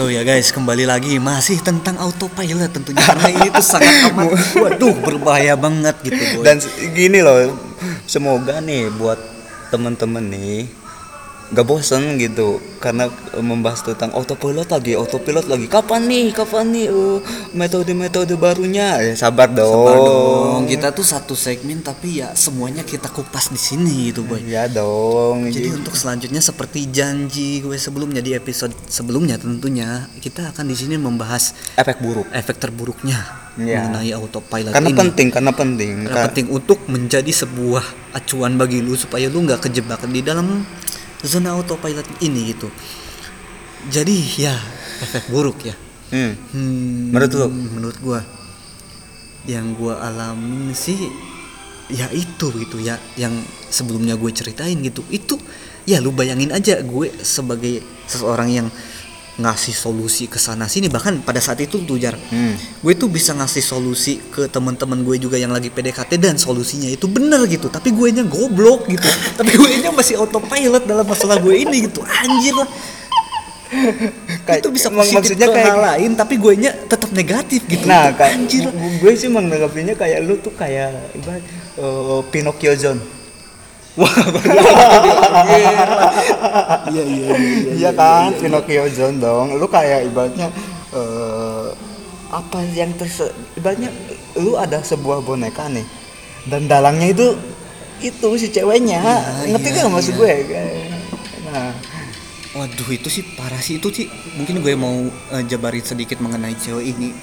So ya guys, kembali lagi masih tentang autopilot tentunya karena ini tuh sangat amat waduh berbahaya banget gitu boy. Dan gini loh, semoga nih buat temen-temen nih gak bosen gitu karena eh, membahas tentang autopilot lagi, autopilot lagi. Kapan nih, kapan nih oh, metode-metode barunya? Ya sabar dong. Sabar dong, kita tuh satu segmen tapi ya semuanya kita kupas di sini gitu boy. Ya dong. Jadi untuk selanjutnya seperti janji gue sebelumnya di episode sebelumnya tentunya kita akan di sini membahas efek buruk. efek terburuknya Ya. mengenai autopilot Karena ini. penting, karena penting. Karena Ka- penting untuk menjadi sebuah acuan bagi lu supaya lu nggak kejebak di dalam zona autopilot ini gitu. Jadi ya efek buruk ya. Hmm. Hmm, Menurut lu? Menurut gua yang gua alamin sih ya itu gitu ya yang sebelumnya gue ceritain gitu itu ya lu bayangin aja gue sebagai seseorang yang ngasih solusi ke sana sini. Bahkan pada saat itu tuh jar Hmm. gue tuh bisa ngasih solusi ke teman-teman gue juga yang lagi PDKT dan solusinya itu bener gitu. Tapi gue nya goblok gitu. Tapi gue nya masih autopilot dalam masalah gue ini gitu. Anjir lah. Kayak- itu bisa positif maksudnya ke kayak- hal lain tapi gue nya tetap negatif gitu. Nah, kayak anjir gue sih menanggapinya kayak lu tuh kayak ibarat eh, Pinocchio Zone. Wah iya iya iya Iya kan, Pinocchio Zone dong. Lu kayak ibaratnya eh, apa yang terse ibaratnya lu ada sebuah boneka nih dan dalangnya itu itu si ceweknya. Ngerti iya, gak maksud iya. gue? Nah, Waduh itu sih parah sih itu sih mungkin gue mau eh, jabarin sedikit mengenai cewek ini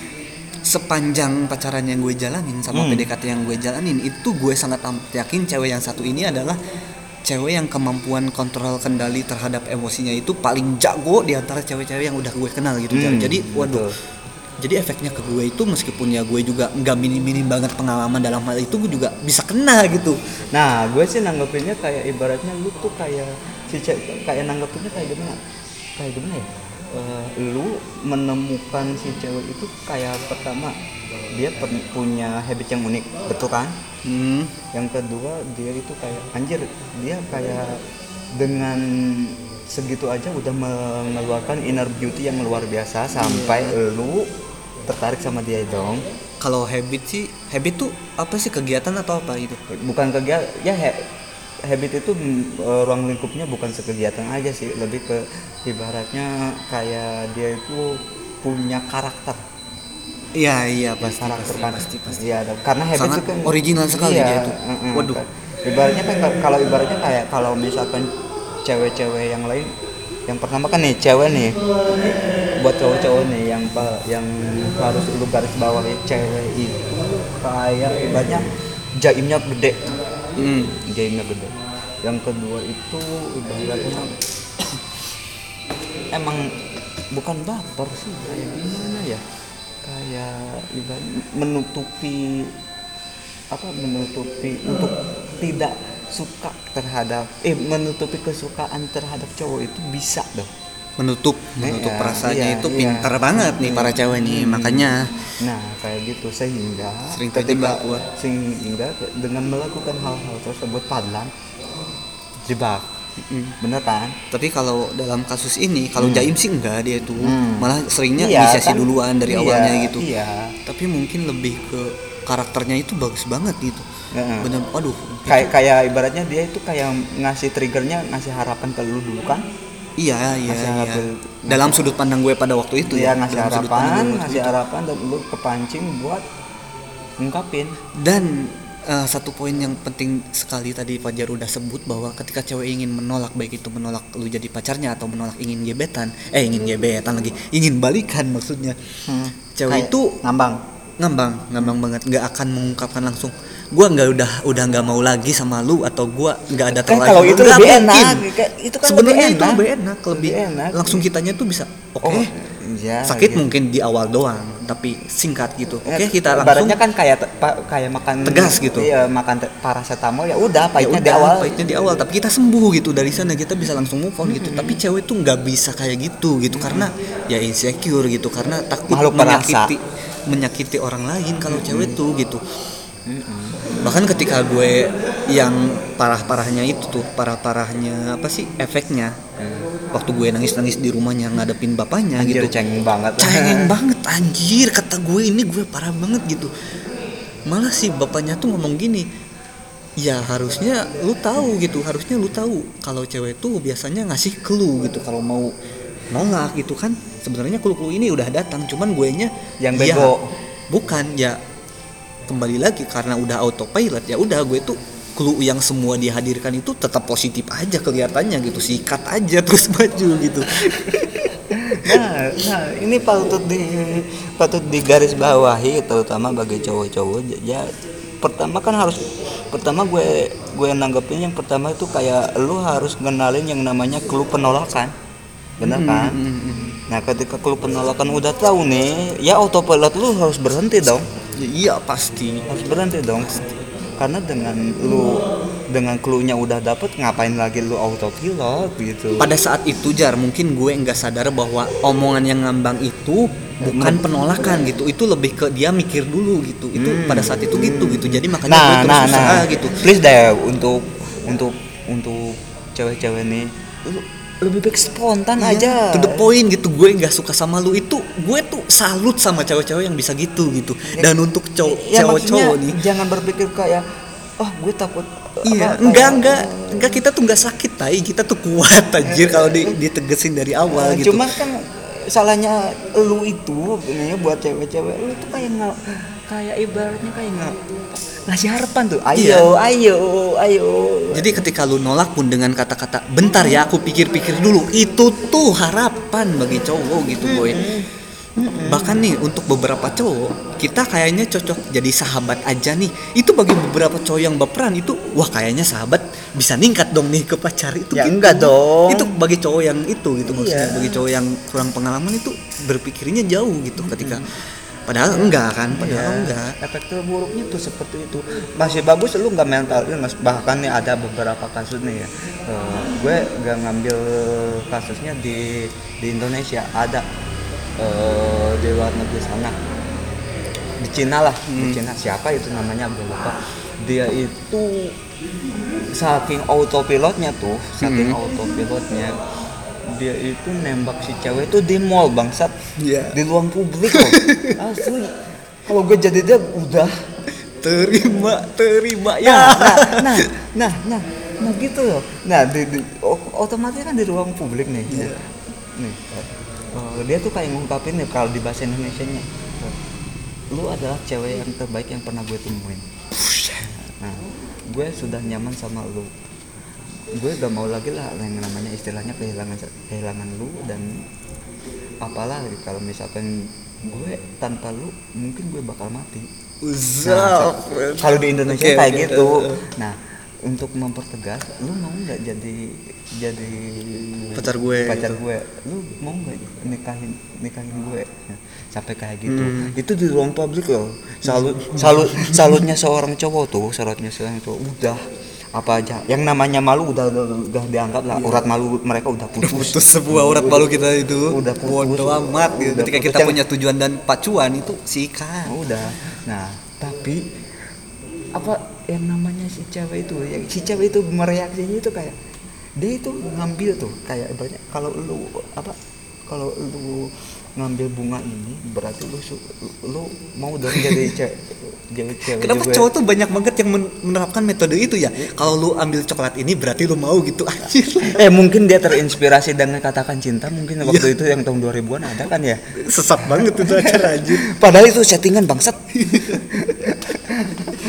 sepanjang pacaran yang gue jalanin sama Hmm. PDKT yang gue jalanin itu gue sangat yakin cewek yang satu ini adalah cewek yang kemampuan kontrol kendali terhadap emosinya itu paling jago di antara cewek-cewek yang udah gue kenal gitu. Hmm, jadi waduh betul. jadi efeknya ke gue itu meskipun ya gue juga nggak minim-minim banget pengalaman dalam hal itu gue juga bisa kena gitu nah gue sih nanggepinnya kayak ibaratnya lu tuh kayak si cewek kayak nanggepinnya kayak gimana? Kayak gimana ya? Eh, lu menemukan si cewek itu kayak pertama dia pen- punya habit yang unik, betul kan? hmm. yang kedua dia itu kayak anjir dia kayak dengan segitu aja udah mengeluarkan inner beauty yang luar biasa sampai lu tertarik sama dia dong kalau habit sih habit tuh apa sih kegiatan atau apa gitu bukan kegiatan ya habit itu eh, ruang lingkupnya bukan sekegiatan aja sih lebih ke ibaratnya kayak dia itu punya karakter Iya iya pasti karakter pasti kan pasti pasti. iya dong. karena habit Sangat itu kan original sekali iya, dia itu. mm-mm. Waduh. ibaratnya kan ka- kalau ibaratnya kayak kalau misalkan cewek-cewek yang lain yang pertama kan nih cewek nih buat cowok-cowok nih yang yang harus lu garis bawahi cewek itu kayak ibaratnya jaimnya gede Hmm. jaimnya gede. Yang kedua itu ibaratnya emang bukan baper sih. Kayak gimana ya? Kayak ibarat menutupi apa menutupi untuk tidak suka terhadap eh menutupi kesukaan terhadap cowok itu bisa dong Menutup menutup Iya, perasaannya iya, itu iya. pintar banget nih para cewek nih makanya. Nah kayak gitu sehingga Sering ketika terjebak, Wak. sehingga dengan melakukan hal-hal tersebut padlan jebak bener kan? Tapi kalau dalam kasus ini kalau Jaim sih enggak dia tuh Hmm. malah seringnya Iya, inisiasi kan? duluan dari Iya, awalnya gitu. iya. Tapi mungkin lebih ke karakternya itu bagus banget gitu. Heeh. bener aduh kayak kayak ibaratnya dia itu kayak ngasih triggernya ngasih harapan ke lu dulu kan iya iya, Ngasih iya. harapan- dalam sudut pandang gue pada waktu itu Iya ya ngasih dalam harapan ngasih itu. harapan dan lu kepancing buat ngungkapin Dan eh, satu poin yang penting sekali tadi Fajar udah sebut bahwa ketika cewek ingin menolak baik itu menolak lu jadi pacarnya atau menolak ingin gebetan, eh ingin gebetan lagi, ingin balikan maksudnya. Cewek Kayak itu ngambang ngambang, ngambang banget, nggak akan mengungkapkan langsung. Gua nggak udah udah nggak mau lagi sama lu atau gua nggak ada Kan kalau itu Nggak lebih mungkin. enak, itu kan Sebenarnya lebih itu enak. lebih enak, lebih, Lebih enak. langsung kitanya tuh bisa oke. Oh, iya, sakit gitu. mungkin di awal doang, tapi singkat gitu. Oke, Eh, kita langsung ibaratnya kan kayak kayak makan Tegas gitu. iya makan paracetamol ya udah ya pahitnya di udah, awal pahitnya di awal tapi kita sembuh gitu dari sana kita bisa langsung move on gitu tapi cewek tuh nggak bisa kayak gitu gitu karena ya insecure gitu karena takut Makhluk perasa. menyakiti menyakiti orang lain kalau cewek tuh gitu bahkan ketika gue yang parah-parahnya itu tuh parah-parahnya apa sih efeknya. Waktu gue nangis-nangis di rumahnya ngadepin bapaknya Anjir gitu. cengeng banget. Cengeng banget anjir kata gue ini gue parah banget gitu. Malah si bapaknya tuh ngomong gini ya harusnya lu tahu gitu harusnya lu tahu kalau cewek tuh biasanya ngasih clue gitu kalau mau nolak gitu kan. Sebenarnya clue-clue ini udah datang cuman gue nya Yang bego. bukan ya kembali lagi karena udah autopilot ya udah gue tuh clue yang semua dihadirkan itu tetap positif aja kelihatannya gitu sikat aja terus maju gitu. Nah, nah ini patut di patut digaris bawahi terutama bagi cowok-cowok. Ya pertama kan harus pertama gue gue nanggepin yang pertama itu kayak lu harus kenalin yang namanya clue penolakan. Bener kan? nah ketika clue penolakan udah tahu nih ya autopilot lu harus berhenti dong iya pasti. Harus berhenti dong. Karena dengan lu dengan clue-nya udah dapet ngapain lagi lu autopilot gitu? Pada saat itu jar mungkin gue nggak sadar bahwa omongan yang ngambang itu bukan penolakan gitu. Itu lebih ke dia mikir dulu gitu. Itu pada saat itu gitu gitu. Jadi makanya gue nah terus nah usaha nah. gitu. Please deh untuk untuk untuk cewek-cewek nih lu lebih baik spontan aja. to the point gitu. Gue nggak suka sama lu. Itu gue tuh salut sama cewek-cewek yang bisa gitu gitu dan untuk cowok ya cowok maksudnya cowok nih jangan berpikir kayak oh gue takut Iya, apa, enggak kayak- enggak enggak kita tuh enggak sakit tai, kita tuh kuat anjir kalau di, ditegesin dari awal Nah, gitu. Cuman kan salahnya lu itu nih buat cewek-cewek lu tuh kayak nggak kayak ibaratnya kayak nggak ngasih harapan tuh. Ayo, Iya. ayo, ayo. Jadi ketika lu nolak pun dengan kata-kata bentar ya aku pikir-pikir dulu, itu tuh harapan bagi cowok gitu boy. Bahkan nih untuk beberapa cowok kita kayaknya cocok jadi sahabat aja nih. Itu bagi beberapa cowok yang baperan itu wah kayaknya sahabat bisa ningkat dong nih ke pacar itu. Ya gitu. enggak dong. Itu bagi cowok yang itu gitu maksudnya Iya. bagi cowok yang kurang pengalaman itu berpikirnya jauh gitu ketika padahal enggak kan padahal Iya, enggak. efek terburuknya tuh seperti itu masih bagus lu nggak mental illness bahkan nih ada beberapa kasus nih ya Eh, gue gak ngambil kasusnya di di Indonesia ada eh, di luar negeri sana. Di Cina lah di Cina. Siapa itu namanya? Gue lupa. Dia itu saking autopilotnya tuh saking autopilotnya dia itu nembak si cewek itu di mall bangsat. Iya. di ruang publik loh. Asli. Kalau gue jadi dia udah Terima, terima. Nah ya. nah nah nah nah, nah gitu loh. Nah di, di- otomatis kan di ruang publik nih nih eh, dia tuh kayak ngungkapin nih kalau di bahasa Indonesia nya lu adalah cewek yang terbaik yang pernah gue temuin. Nah gue sudah nyaman sama lu. Gue gak mau lagi lah yang namanya istilahnya kehilangan kehilangan lu dan apalah kalau misalkan gue tanpa lu mungkin gue bakal mati. Nah, kalau di Indonesia Oke, kayak oke. gitu. Nah, untuk mempertegas, lu mau nggak jadi jadi Pacar gue. Pacar gue, lu mau nggak nikahin nikahin gue? Nah, sampai kayak gitu. Hmm. Itu di ruang publik loh. Salut salut salutnya seorang cowok tuh, salutnya seorang cowok udah apa aja yang namanya malu udah udah, udah dianggap lah urat malu mereka udah putus Iya. putus sebuah urat malu kita itu Udah putus. bodo amat gitu. Udah ketika putus kita yang- punya tujuan dan pacuan itu sikat udah nah tapi apa yang namanya si cewek itu yang si cewek itu mereaksinya itu kayak dia itu ngambil tuh kayak ibaratnya kalau lu apa kalau lu ngambil bunga ini berarti lu lu mau dong jadi cewek jadi cewek kenapa juga. cowok tuh banyak banget yang men- menerapkan metode itu ya? Kalau lu ambil coklat ini berarti lu mau gitu anjir. Eh mungkin dia terinspirasi dengan katakan cinta mungkin waktu itu yang tahun 2000-an ada kan ya? Sesat banget itu acara anjir. Padahal itu settingan bangsat.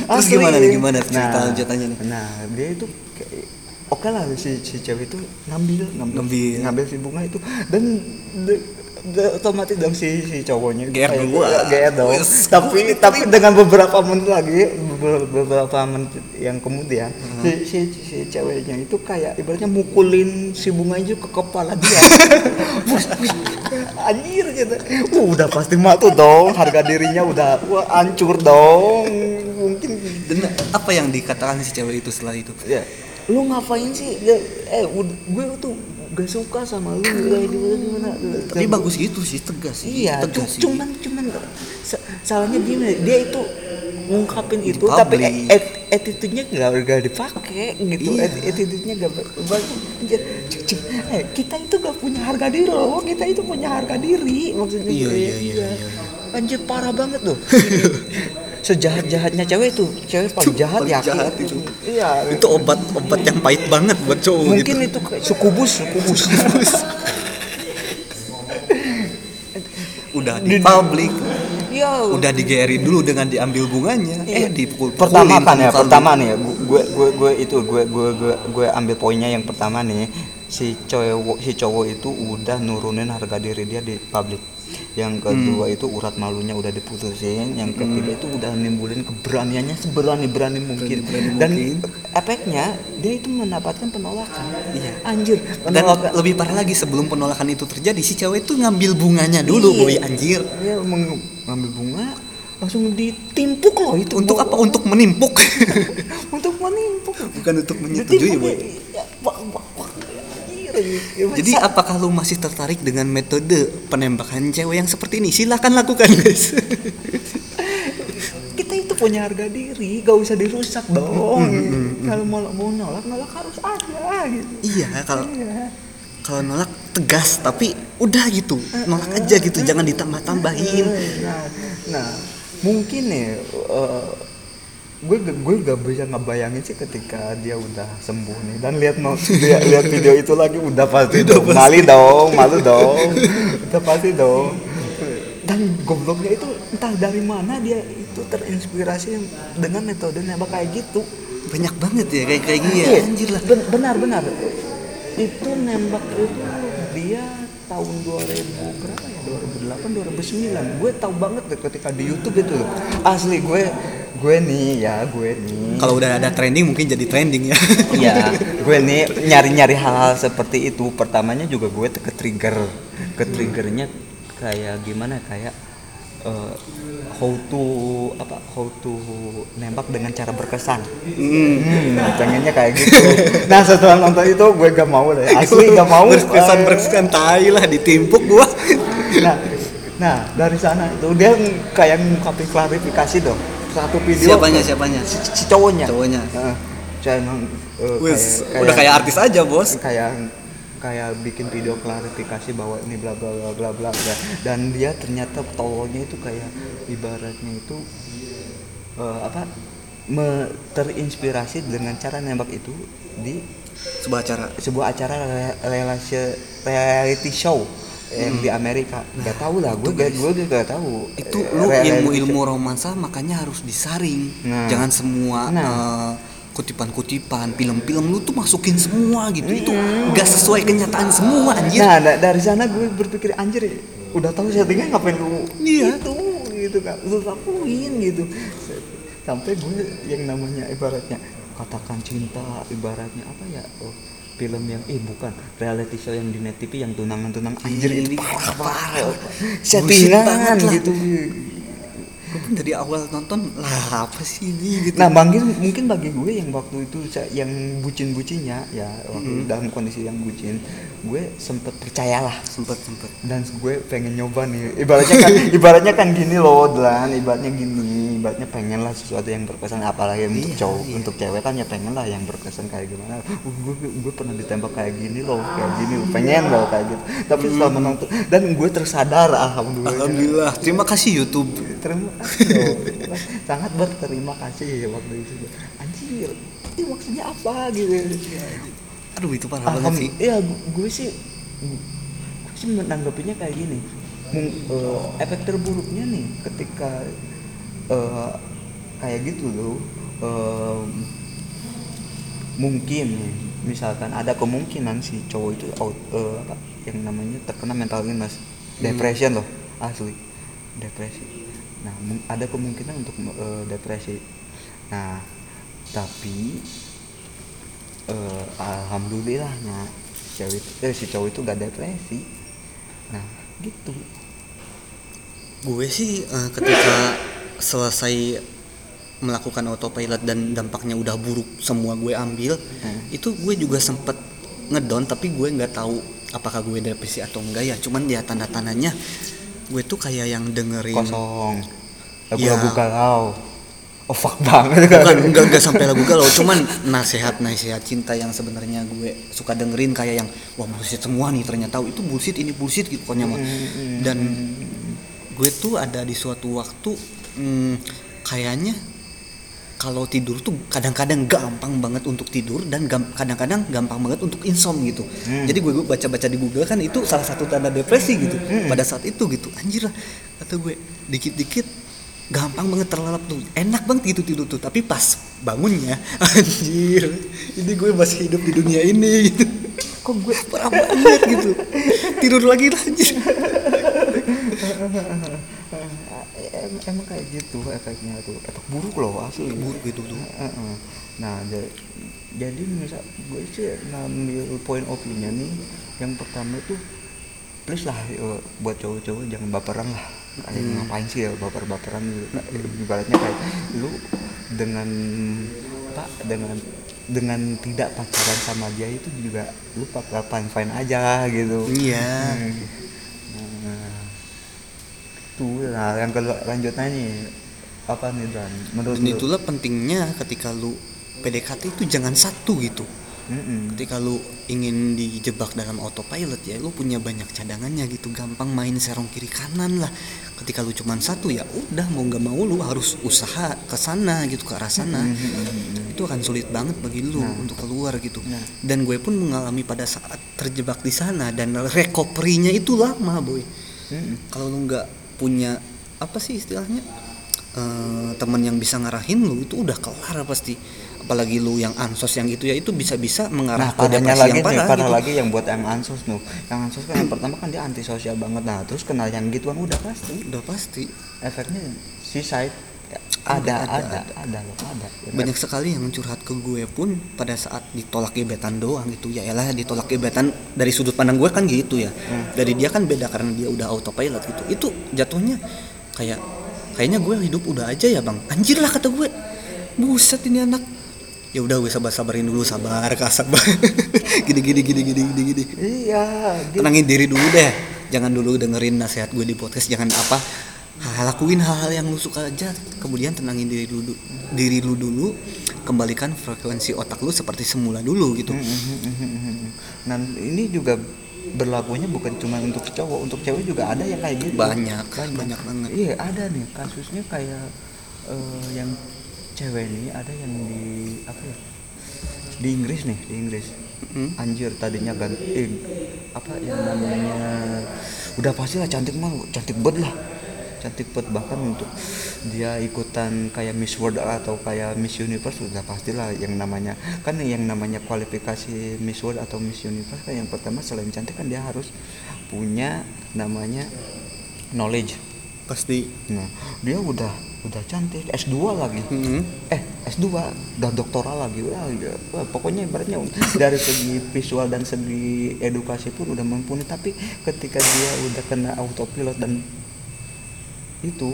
Terus Asli. gimana nih, gimana? Cerita lanjutannya nih? nah dia itu oke lah si, si cewek itu ngambil ngambil Ngambil. ngambil si bunga itu. Dan de- otomatis dong si si cowoknya. GR dua. GR dong. Tapi tapi dengan beberapa menit lagi beber- beberapa menit yang kemudian Hmm. si, si si ceweknya itu kayak ibaratnya mukulin si bunga itu ke kepala dia. Anjir gitu. Wah, udah pasti mati dong. Harga dirinya udah wah hancur dong. Mungkin dan apa yang dikatakan si cewek itu setelah itu? Ya. Lu ngapain sih? Ya, eh gue tuh gak suka sama lu gimana gimana tapi bagus itu sih tegas sih iya tegas sih. cuman cuman sa- salahnya gini dia itu ngungkapin itu tapi et, attitude-nya nggak nggak dipakai gitu Iya. At- attitude-nya cik, cik, eh, kita itu gak punya harga diri loh kita itu punya harga diri maksudnya Iya, gue. iya, iya, iya. anjir parah banget tuh sejahat jahatnya cewek tuh cewek paling jahat paling ya jahat itu. iya. Itu obat obat yang pahit banget buat cowok mungkin gitu. itu sukubus sukubus udah di publik Iya. udah digerin dulu dengan diambil bunganya. Eh dipukul pertama kan ya pertama nih gue gue gue itu gue gue gue gue ambil poinnya yang pertama nih. Si cowok si cowok itu udah nurunin harga diri dia di publik yang kedua itu urat malunya udah diputusin yang ketiga itu udah nimbulin keberaniannya seberani berani mungkin. Berani-berani dan mungkin. efeknya dia itu mendapatkan penolakan. Iya. anjir dan penolakan. lebih parah lagi sebelum penolakan itu terjadi si cewek itu ngambil bunganya dulu Iya. boy anjir. Dia meng- ngambil bunga langsung ditimpuk loh itu untuk apa? Untuk menimpuk. Untuk menimpuk. Bukan untuk menyetujui boy Ya, wah, wah, wah. Anjir, ya, jadi masa- apakah lu masih tertarik dengan metode penembakan cewek yang seperti ini? Silahkan lakukan guys. Kita itu punya harga diri gak usah dirusak dong. Kalau mau mau nolak nolak harus ada gitu. Iya kalau Iya. kalau nolak tegas tapi udah gitu nolak aja gitu jangan ditambah tambahin nah nah mungkin nih eh, gue gue gak bisa ngebayangin sih ketika dia udah sembuh nih. Dan lihat mau lihat lihat video itu lagi udah pasti dong. malu dong malu dong. Udah pasti dong. Dan gobloknya itu entah dari mana dia itu terinspirasi dengan metode nembak kayak gitu? Banyak banget ya kayak kayak gini ya. Iya, anjir lah. Ben- benar benar. Itu nembak itu dia tahun 2000 berapa ya? 2008 2009 gue tahu banget deh ketika di YouTube itu. Asli gue gue nih ya gue nih kalau udah ada trending mungkin jadi trending ya Iya, gue nih nyari-nyari hal-hal seperti itu. Pertamanya juga gue ke trigger, ke triggernya kayak gimana kayak eh, how to apa how to nembak dengan cara berkesan. Hmm, pengennya kayak gitu. Nah setelah nonton itu gue gak mau deh, asli gak mau. berkesan berkesan tai lah ditimpuk gua Nah, nah dari sana itu dia kayak ngungkapin klarifikasi dong. Satu video. siapanya siapanya Si, si cowoknya. Cowoknya. Heeh. Saya emang, eh, Wis, kayak- udah kayak artis aja bos kayak kayak bikin video klarifikasi bahwa ini bla bla bla bla bla dan dia ternyata tololnya itu kayak ibaratnya itu eh, apa me- terinspirasi dengan cara nembak itu di sebuah acara sebuah acara re- relasi reality show yang di Amerika. Nggak tahu lah gue gak gue gak tahu. Itu Eh, lu ilmu ilmu romansa makanya harus disaring. Nah. jangan semua Nah. eh, kutipan-kutipan film-film lu tuh masukin semua gitu. Itu nggak sesuai kenyataan semua anjir. Nah, da- dari sana gue berpikir anjir udah tahu settingnya ngapain lu Iya. itu gitu kan. Lu lakuin gitu. Sampai gue yang namanya ibaratnya katakan cinta ibaratnya apa ya oh, film yang eh bukan reality show yang di net TV yang tunangan-tunang anjir Iya, itu ini parah. Parah. settingan gitu. Pun dari awal nonton lah apa sih ini gitu. Nah, mungkin mungkin bagi gue yang waktu itu yang bucin-bucinnya ya Mhm. waktu dalam kondisi yang bucin, gue sempet percayalah. Sempet sempet. Dan gue pengen nyoba nih. Ibaratnya kan ibaratnya kan gini loh dan ibaratnya gini ibaratnya pengen lah sesuatu yang berkesan apalagi untuk Iya, cowok iya. untuk cewek kan ya pengen lah yang berkesan kayak gimana. Uh, gue, gue, gue pernah ditembak kayak gini loh kayak gini loh pengen loh kayak gitu. Tapi setelah menonton dan gue tersadar alhamdulillah. Alhamdulillah. Terima kasih YouTube. Terima kasih loh. sangat berterima kasih waktu itu. Anjir ini maksudnya apa gitu? Aduh itu parah banget sih. iya gue sih gue sih menanggapinya kayak gini. Mung- eh, efek terburuknya nih ketika eh, kayak gitu loh. eh, mungkin misalkan ada kemungkinan si cowok itu out, apa yang namanya terkena mental illness, depression loh, asli. Depresi. Nah, ada kemungkinan untuk eh, depresi. Nah, tapi eh, alhamdulillahnya cewek eh, si cowok itu gak depresi nah gitu gue sih eh, ketika selesai melakukan autopilot dan dampaknya udah buruk semua gue ambil Hmm. itu gue juga sempet ngedon tapi gue nggak tahu apakah gue depresi atau enggak ya. Cuman ya tanda tandanya gue tuh kayak yang dengerin kosong. Ya. lagu-lagu galau. Oh fuck banget. Bukan enggak enggak sampai lagu galau cuman nasihat nasihat cinta yang sebenarnya gue suka dengerin kayak yang wah bullshit semua nih ternyata itu bullshit ini bullshit gitu pokoknya mah dan gue tuh ada di suatu waktu hmm, kayaknya kalau tidur tuh kadang-kadang gampang banget untuk tidur dan kadang-kadang gampang banget untuk insomnia gitu. Jadi gue, baca-baca di Google kan itu salah satu tanda depresi gitu. Pada saat itu gitu. Anjir lah kata gue dikit-dikit gampang banget terlelap tuh. Enak banget gitu tidur tuh. Tapi pas bangunnya anjir. Ini gue masih hidup di dunia ini gitu. Kok gue parah banget gitu. Tidur lagi lah anjir. Em- emang kayak gitu efeknya tuh. Efek buruk loh asli. Buruk gitu tuh. Nah ja- jadi misal gue sih ngambil point of view-nya nih yang pertama tuh please lah eh, buat cowok-cowok jangan baperan lah. Kayak ngapain sih ya baper-baperan gitu. Nah, ibaratnya kayak lu dengan apa dengan dengan tidak pacaran sama dia itu juga lu bakal fine fine aja gitu. Iya. Nah, tuh nah yang kedua lanjutnya nih apa nih Dan menurut Dan lu? itulah pentingnya ketika lu PDKT itu jangan satu gitu. Mm-mm. ketika lu ingin dijebak dalam autopilot ya lu punya banyak cadangannya gitu. Gampang main serong kiri kanan lah. Ketika lu cuman satu ya udah mau nggak mau lu harus usaha ke sana gitu ke arah sana. Itu akan sulit banget bagi lu untuk keluar gitu. Nah. dan gue pun mengalami pada saat terjebak di sana dan recovery-nya itu lama boy. Mm-mm. kalau lu nggak punya apa sih istilahnya eh, teman yang bisa ngarahin lu itu udah kelar pasti apalagi lu yang ansos yang gitu ya itu bisa-bisa mengarah Nah, ke depresi lagi yang nih, parah parah gitu. lagi yang buat yang ansos tuh. Yang ansos kan yang pertama kan dia antisosial banget. Nah, terus kena yang gituan udah pasti. udah pasti Efeknya suicide Ada, ada, ada, ada, ada, banyak sekali yang curhat ke gue pun pada saat ditolak gebetan doang gitu. Ya elah ditolak gebetan dari sudut pandang gue kan gitu ya. Dari dia kan beda karena dia udah autopilot gitu. Itu jatuhnya kayak kayaknya gue hidup udah aja ya bang. Anjir lah kata gue. Buset ini anak. Ya udah gue sabar sabarin dulu sabar kak sabar gini gini gini gini gini gini. Iya, gitu. tenangin diri dulu deh. Jangan dulu dengerin nasihat gue di podcast jangan apa lakuin hal-hal yang lu suka aja. Kemudian tenangin diri dulu diri lu dulu. Kembalikan frekuensi otak lu seperti semula dulu gitu. Nah, ini juga berlakunya bukan cuma untuk cowok, untuk cewek juga ada yang kayak gitu. banyak banyak. banget. Iya ada nih. Kasusnya kayak eh, yang cewek nih ada yang di apa ya? Di Inggris nih di Inggris. Hmm. anjir tadinya ganti eh, apa yang namanya udah pasti lah cantik mah cantik banget lah cantik banget bahkan untuk dia ikutan kayak Miss World atau kayak Miss Universe udah pastilah yang namanya kan yang namanya kualifikasi Miss World atau Miss Universe kan yang pertama selain cantik kan dia harus punya namanya knowledge pasti Nah, dia udah udah cantik, S2 lagi. Mhm. Eh, S2 udah doktoral lagi. Wah, ya, wah, pokoknya ibaratnya dari segi visual dan segi edukasi pun udah mumpuni, tapi ketika dia udah kena autopilot dan itu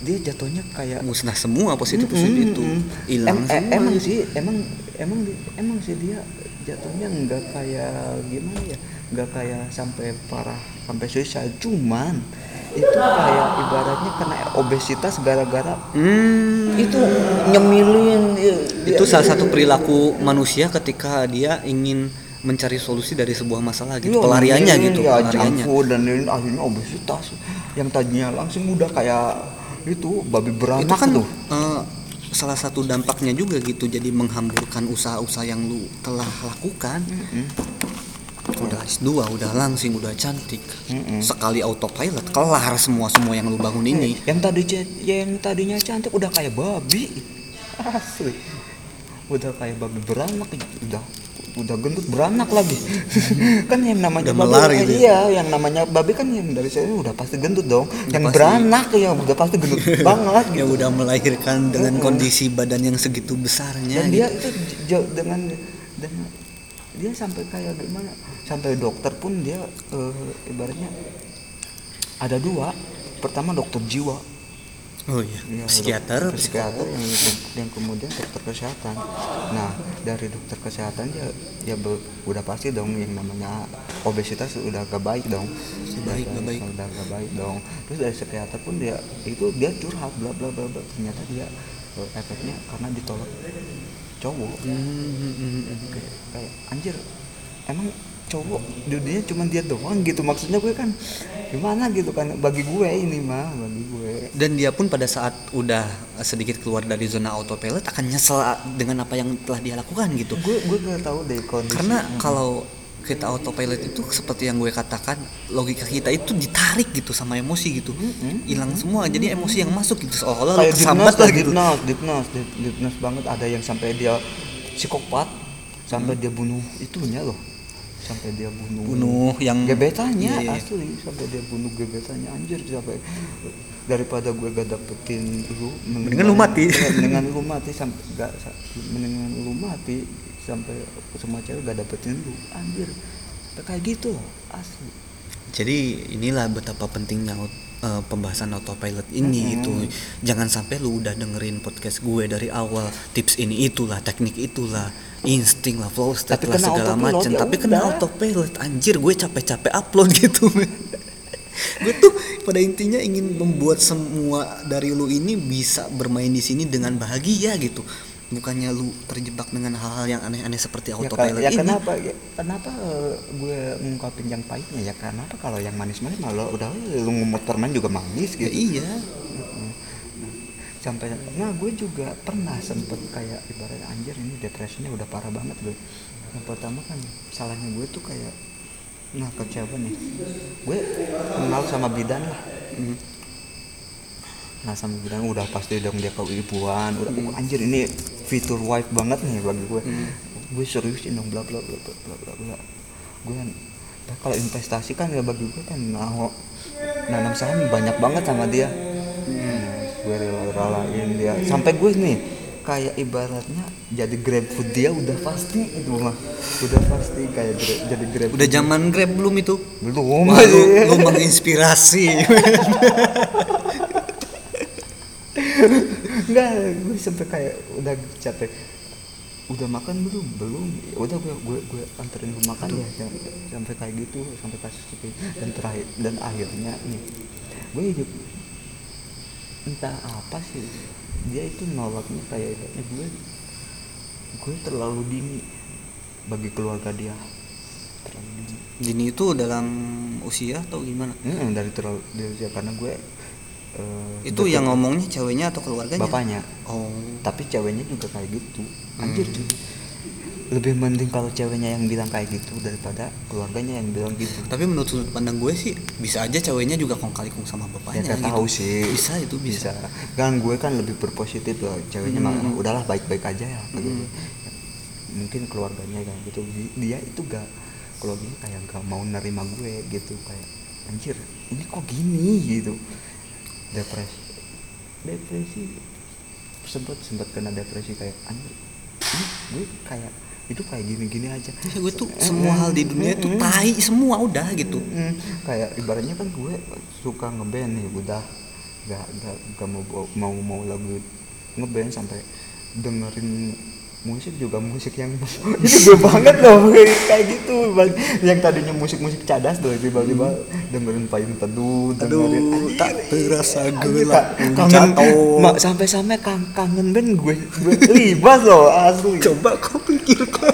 dia jatuhnya kayak musnah semua positif positif mm, itu. mm. hilang Em- semua emang sih. emang emang emang sih dia jatuhnya nggak kayak gimana ya nggak kayak sampai parah sampai suicide. Cuman itu kayak ibaratnya kena obesitas gara-gara Hmm, itu nyemilin dia- dia- itu salah satu perilaku manusia ketika dia ingin mencari solusi dari sebuah masalah gitu Iya, pelariannya nyemilin, gitu ya, pelariannya. Dan ini akhirnya obesitas. Yang tadinya langsung udah kayak itu babi beranak itu kan tuh. eh, salah satu dampaknya juga gitu jadi menghamburkan usaha-usaha yang lu telah lakukan. Udah S2 udah langsing udah cantik. Mm-mm. sekali autopilot kelar semua semua yang lu bangun ini. Yang tadi yang tadinya cantik udah kayak babi. Asli. Udah kayak babi beranak udah udah gendut beranak lagi kan yang namanya Udah babi melar eh, gitu ya? iya yang namanya babi kan yang dari saya udah pasti gendut dong yang pasti. beranak ya udah pasti gendut banget gitu udah melahirkan dengan Mm-mm. kondisi badan yang segitu besarnya dan dia gitu. itu j- dengan dengan dia sampai kayak gimana sampai dokter pun dia eh, ibaratnya ada dua pertama dokter jiwa oh iya Iya, psikiater psikiater yang, yang kemudian dokter kesehatan. Nah dari dokter kesehatan dia ya be- udah pasti dong yang namanya obesitas udah gak baik dong. baik, gak baik. Udah gak baik dong. Terus dari psikiater pun dia itu dia curhat bla bla bla bla. Ternyata dia Eh, efeknya karena ditolak cowok kayak, kayak anjir emang cowok dunia cuma dia doang gitu. Maksudnya gue kan gimana gitu kan bagi gue ini mah bagi gue. Dan dia pun pada saat udah sedikit keluar dari zona autopilot akan nyesel dengan apa yang telah dia lakukan gitu. Gue gue gak tahu deh kondisi. Karena kalau kita autopilot itu seperti yang gue katakan logika kita itu ditarik gitu sama emosi gitu. Hilang semua jadi emosi yang masuk gitu seolah-olah kayak kesambat lah gitu. dipnos dip- dipnos banget. Ada yang sampai dia psikopat sampai dia bunuh itunya loh sampai dia bunuh bunuh yang gebetannya Iya, iya. asli sampai dia bunuh gebetannya anjir sampai daripada gue gak dapetin lu Mendingan lu mati. mendingan lu mati sampai gak mendingan lu mati sampai semua cewek gak dapetin lu anjir Sampai kayak gitu asli jadi inilah betapa pentingnya uh, pembahasan autopilot ini gitu jangan sampai lu udah dengerin podcast gue dari awal. Tips ini itulah teknik itulah insting lah flow state Tapi lah segala macam ya tapi kena autopilot anjir gue capek-capek upload gitu. Gue tuh pada intinya ingin membuat semua dari lu ini bisa bermain di sini dengan bahagia gitu bukannya lu terjebak dengan hal-hal yang aneh-aneh seperti ya, autopilot ya ini? kenapa? Ya, kenapa eh, gue ngungkapin yang pahitnya? Ya kenapa kalau yang manis-manis malah udah lu ngomot permen juga manis ya gitu iya sampai nah gue juga pernah sempet kayak ibaratnya anjir ini depresinya udah parah banget gue yang pertama kan salahnya gue tuh kayak nah ke siapa nih. Gue kenal sama bidan lah nah sama bidan udah pasti dong dia keibuan udah "Oh, anjir ini fitur wife banget nih bagi gue. Gue seriusin dong bla bla bla bla bla bla bla. Gue kan nah, kalau investasi kan ya bagi gue kan nah, nanam saham banyak banget sama dia. Hmm, gue rela-relain dia. Sampai gue nih kayak ibaratnya jadi grab food dia udah pasti itu mah. Udah pasti kayak gra- jadi grab udah zaman grab belum itu? Belum Wah, lu, lu menginspirasi enggak gue sampai kayak udah capek. Udah makan belum? Belum. Ya udah gue gue gue anterin lu makan ya Sam- sampai kayak gitu sampai kasus seperti dan terakhir dan akhirnya nih gue hidup entah apa sih dia itu nolaknya kayak ibaratnya gue gue terlalu dini bagi keluarga dia. Terlalu dini. Dini itu dalam usia atau gimana? Hmm, dari terlalu dari usia. Karena gue eh, itu yang ngomongnya ceweknya atau keluarganya? Bapaknya. Oh. Tapi ceweknya juga kayak gitu. Anjir cuy lebih mending kalau ceweknya yang bilang kayak gitu daripada keluarganya yang bilang gitu. Tapi menurut sudut pandang gue sih bisa aja ceweknya juga kong kali kong sama ya bapaknya gak gitu. tahu sih. Bisa itu bisa, kan gue kan lebih berpositif loh. Ceweknya Hmm. udahlah baik-baik aja ya gue. mungkin keluarganya kan gitu. Di- dia itu gak keluarganya kayak gak mau nerima gue gitu. Kayak anjir ini kok gini? gitu depresi. Depresi. Sempat sempat kena depresi kayak anjir ini gue kayak hidup kayak gini-gini aja. Ya, gue tuh semua hal di dunia tuh tai semua udah gitu. Kayak ibaratnya kan gue suka ngeband nih udah. Gak gak, gak mau mau mau lagu ngeband sampai dengerin musik juga musik yang itu gue banget loh kayak gitu. Yang tadinya musik-musik cadas tuh tiba-tiba dengerin payung teduh dengerin aduh anjir, tak terasa gelap kangen jatuh ma- sampai-sampai kang, kangen band gue. Gue libas loh asli. Coba kau pikirkan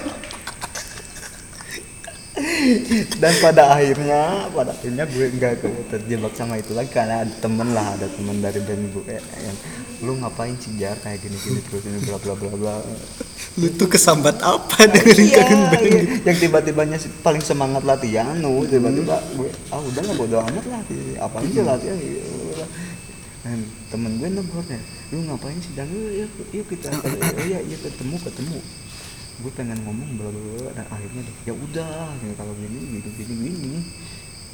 dan pada akhirnya pada akhirnya gue nggak terjebak sama itu lagi karena ada temen lah ada temen dari band gue yang lu ngapain sih jar? Kayak gini gini terus ini bla bla bla bla. Lu tuh kesambat apa dengerin Iya, kangen band iya. gitu? Yang tiba-tibanya paling semangat latihan lu tiba-tiba gue ah udah lah bodo amat lah apa aja latihan dan temen gue negor ya lu ngapain sih dan yuk, yuk kita oh iya iya ketemu ketemu gue pengen ngomong bla bla dan akhirnya deh ya udah kalau gini gini gini gini.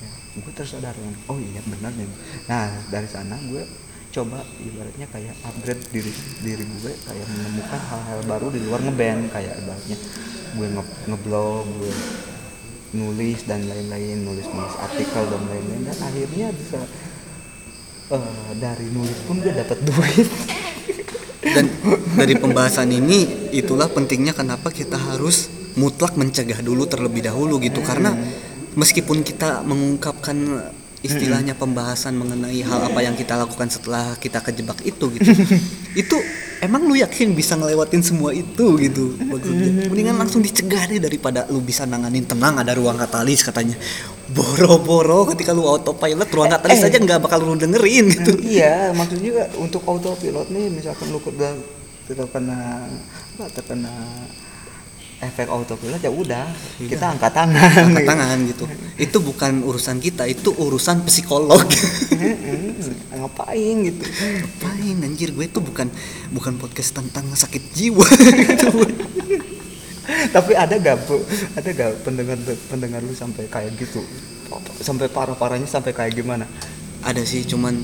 Ya, gue tersadar yang oh iya benar nih nah dari sana gue coba ibaratnya kayak upgrade diri diri gue kayak menemukan hal-hal baru di luar ngeband kayak ibaratnya gue nge ngeblog gue nulis dan lain-lain nulis nulis artikel dan lain-lain dan akhirnya bisa eh, dari nulis pun gue dapat duit dan dari pembahasan ini itulah pentingnya kenapa kita harus mutlak mencegah dulu terlebih dahulu gitu. Karena meskipun kita mengungkapkan istilahnya pembahasan mengenai hal apa yang kita lakukan setelah kita kejebak itu gitu itu emang lu yakin bisa ngelewatin semua itu gitu maksudnya? Mendingan langsung dicegah deh daripada lu bisa nanganin tenang ada ruang katalis katanya. Boro-boro ketika lu autopilot ruang katalis eh. aja nggak bakal lu dengerin gitu. Nah, iya, maksudnya juga untuk autopilot nih, misalkan lu udah terkena terkena efek autopilot ya udah kita angkat tangan. angkat tangan gitu itu bukan urusan kita itu urusan psikolog ngapain gitu? ngapain anjir gue tuh bukan bukan podcast tentang sakit jiwa gitu Tapi ada gak bu? Ada gak pendengar pendengar lu sampai kayak gitu? Sampai parah-parahnya sampai kayak gimana? ada sih cuman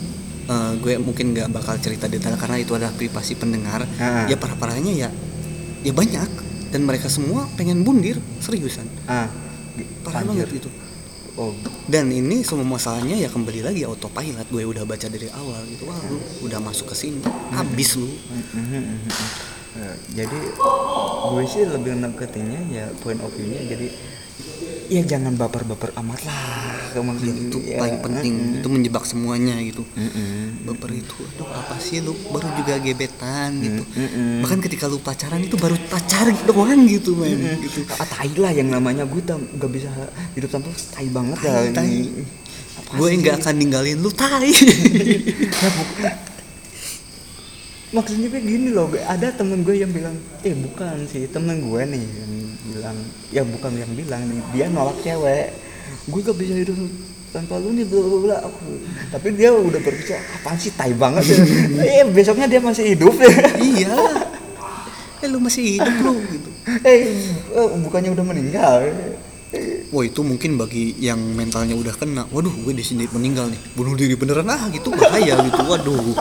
eh, gue mungkin nggak bakal cerita detail karena itu adalah privasi pendengar Ah. ya parah parahnya ya ya banyak dan mereka semua pengen bundir seriusan. Ah, parah anjir. banget gitu Oh, dan ini semua masalahnya ya kembali lagi autopilot. Gue udah baca dari awal gitu. Wah lu udah masuk ke sini habis lu. Eh, jadi gue sih lebih neketinnya ya point of view-nya. Jadi ya jangan baper-baper amat lah. Maksudnya itu ya, paling penting. mm-mm. itu menjebak semuanya gitu. Mm-mm. baper itu aduh apa sih lu? Baru juga gebetan gitu. Mm-mm. bahkan ketika lu pacaran itu baru pacar doang gitu men gitu. Ah, tai lah yang namanya. Gue tam, gak bisa hidup tanpa tai banget Tai, ya tai. gue nggak akan ninggalin lu tai. Bu- maksudnya kayak gini loh. Gue- ada temen gue yang bilang eh bukan sih temen gue nih. yang bilang ya bukan yang bilang nih dia nolak cewek. Gue gak bisa hidup tanpa lu nih bla bla bla aku tapi dia udah berbicara apaan sih tai banget ya eh besoknya dia masih hidup ya. Iya. Eh lu masih hidup lu gitu. Eh eh, bukannya udah meninggal? Wah itu mungkin bagi yang mentalnya udah kena, waduh gue di sini meninggal nih, bunuh diri beneran ah gitu bahaya gitu, waduh.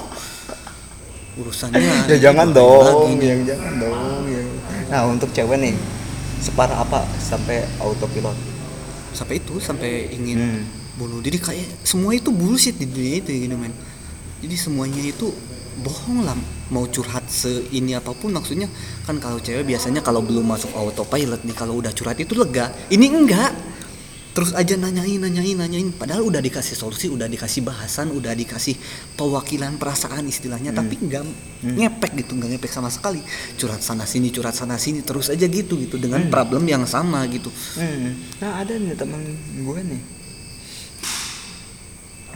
Urusannya ya jangan dong yang jangan dong ya. nah untuk cewek nih separah apa? Sampai autopilot. Sampai itu sampai ingin Hmm. bunuh. Diri kayak semua itu bullshit di dunia itu gitu men. Jadi semuanya itu bohong lah. Mau curhat seini apa pun maksudnya kan kalau cewek biasanya kalau belum masuk autopilot nih kalau udah curhat itu lega. Ini enggak terus aja nanyain nanyain nanyain. Padahal udah dikasih solusi udah dikasih bahasan udah dikasih pewakilan perasaan istilahnya. Tapi enggak ngepek gitu enggak ngepek sama sekali. Curhat sana sini curhat sana sini terus aja gitu gitu. Dengan problem yang sama gitu. Hmm. Nah ada nih temen gue nih.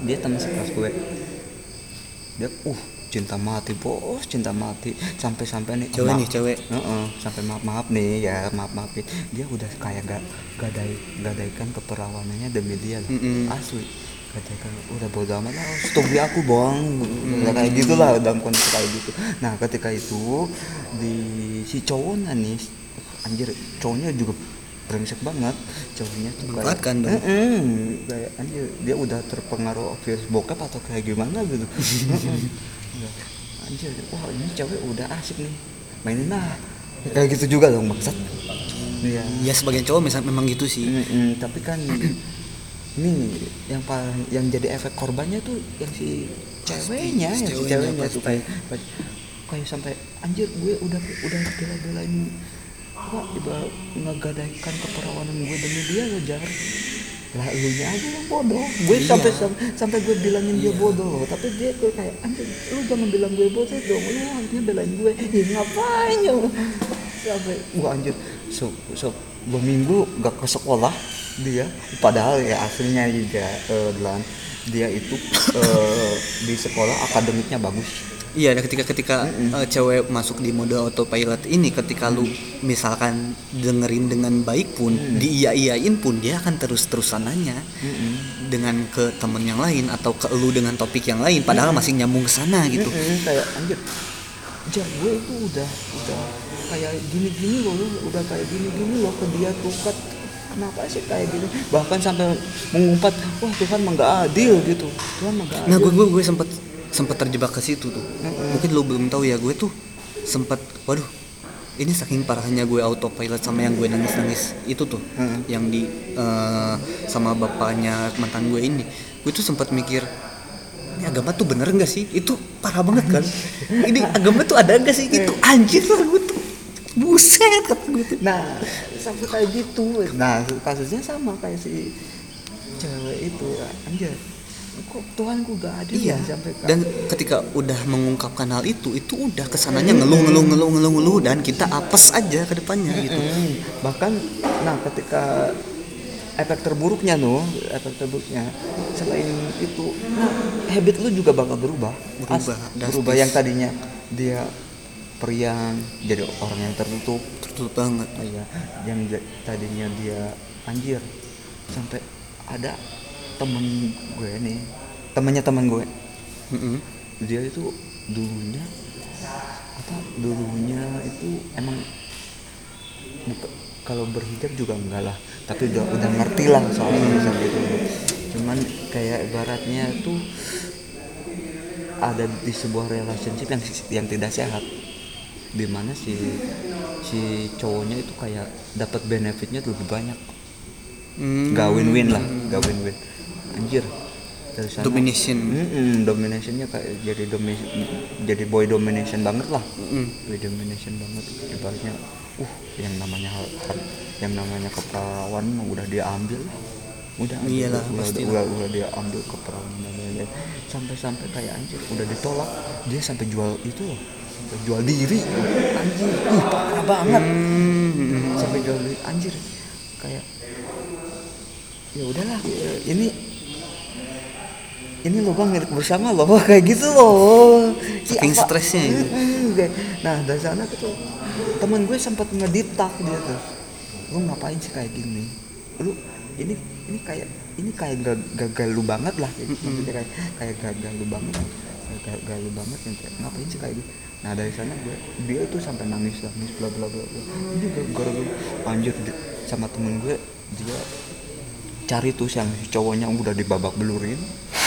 Dia teman sekelas gue. Dia uh cinta mati bos cinta mati. Sampai-sampai nih Cewek nih, cewek. Heeh, sampai maaf maaf nih ya maaf maafin dia udah kayak gak gadai gadaikan keperawanannya demi dia loh. Mm-mm. asli. Gadaikan udah bodo amat lah stop di aku bang. Udah kayak gitulah dalam kondisi kayak gitu. Nah ketika itu di si cowoknya nih anjir cowoknya juga brengsek banget. Cowoknya tuh kayak Memanfaatkan dong. Mm-mm, kayak anjir dia udah terpengaruh virus bokap atau kayak gimana gitu anjir wah ini cewek udah asik nih. Mainin lah. Kayak gitu juga dong maksud iya. Ya sebagian cowok misalnya memang gitu sih. Mm-mm, tapi kan ini yang paling yang jadi efek korbannya tuh yang si ceweknya si yang si ceweknya tuh kayak kayak sampai anjir gue udah udah bela-belain wah iba ngegadaikan keperawanan gue demi dia lo jar lah lu aja yang bodoh. Gue Iya. sampai sam- sampai gue bilangin dia bodoh loh tapi dia gue kayak lu jangan bilang gue bodoh dong lu harusnya belain gue. Ya ngapain ya? Sampai gua anjir so so dua minggu gak ke sekolah dia. Padahal ya aslinya juga eh, Delan, dia itu eh, di sekolah akademiknya bagus Iya, ketika ketika eh, cewek masuk di mode autopilot ini, ketika lu misalkan dengerin dengan baik pun, diiya-iyain pun dia akan terus-terusan nanya dengan ke temen yang lain atau ke lu dengan topik yang lain, padahal masih nyambung ke sana gitu. Mm-mm, kayak anjir jar gue itu udah udah kayak gini-gini loh lu udah kayak gini-gini loh ke dia tuh kan kenapa sih kayak gini? Bahkan sampai mengumpat wah Tuhan mah nggak adil gitu. Tuhan mah nggak adil Nah, gue gue gue sempet sempet terjebak ke situ tuh. Mungkin lu belum tahu ya, gue tuh sempet, waduh, ini saking parahnya gue autopilot sama yang gue nangis-nangis itu tuh, yang di eh, sama bapaknya mantan gue ini, gue tuh sempet mikir, ini agama tuh bener nggak sih? Itu parah banget kan? ini agama tuh ada nggak sih? Itu anjir lah gue tuh, buset kata gue tuh. Nah, sampai kayak gitu. Nah, kasusnya sama kayak si cewek itu, anjir. Kok Tuhan gue gak adil Iya. ya sampai Dan ketika udah mengungkapkan hal itu, itu udah ke sananya ngeluh ngeluh ngeluh ngeluh ngeluh dan kita apes aja ke depannya gitu. Bahkan nah ketika efek terburuknya no efek terburuknya selain itu nah habit lu juga bakal berubah Berubah, As- berubah yang tadinya dia periang jadi orang yang tertutup Betul banget. iya yang tadinya dia anjir sampai ada temen gue nih temannya teman gue. Mm-mm. dia itu dulunya apa dulunya itu emang buka, kalau berhijab juga enggak lah. Tapi udah udah ngerti lah soal hijab gitu cuman kayak ibaratnya tuh ada di sebuah relationship yang yang tidak sehat. Di mana si si cowoknya itu kayak dapat benefitnya lebih banyak. Hmm. gak win-win lah gak win-win anjir. Dari sana. Domination. Mm-mm, dominationnya kayak jadi domi jadi boy domination banget lah. Mm-mm. boy domination banget. Ibaratnya uh yang namanya yang namanya keperawan udah dia ambil udah ambil, Iyalah, udah, pasti udah, udah, udah dia ambil keperawan dan sampai-sampai kayak anjir udah ditolak. Dia sampai jual itu loh. Sampai jual diri. Anjir ih parah banget. Hmm. sampai jual diri. Anjir kayak ya udahlah. Ini ini lo bang milik bersama lo kayak gitu loh. Ih, Saking stresnya kayak- nah dari sana tuh teman gue sempat ngeditak dia tuh. Lu ngapain sih kayak gini? Lu ini ini kayak ini kayak ga- gagal lu banget lah. Kayak, maksudnya kayak kayak gagal lu banget kayak gagal lu banget yang kayak ngapain sih kayak gitu nah dari sana gue dia tuh sampai nangis nangis bla bla bla bla. Ini gara-gara anjir sama temen gue dia cari tuh yang si cowoknya udah dibabak belurin.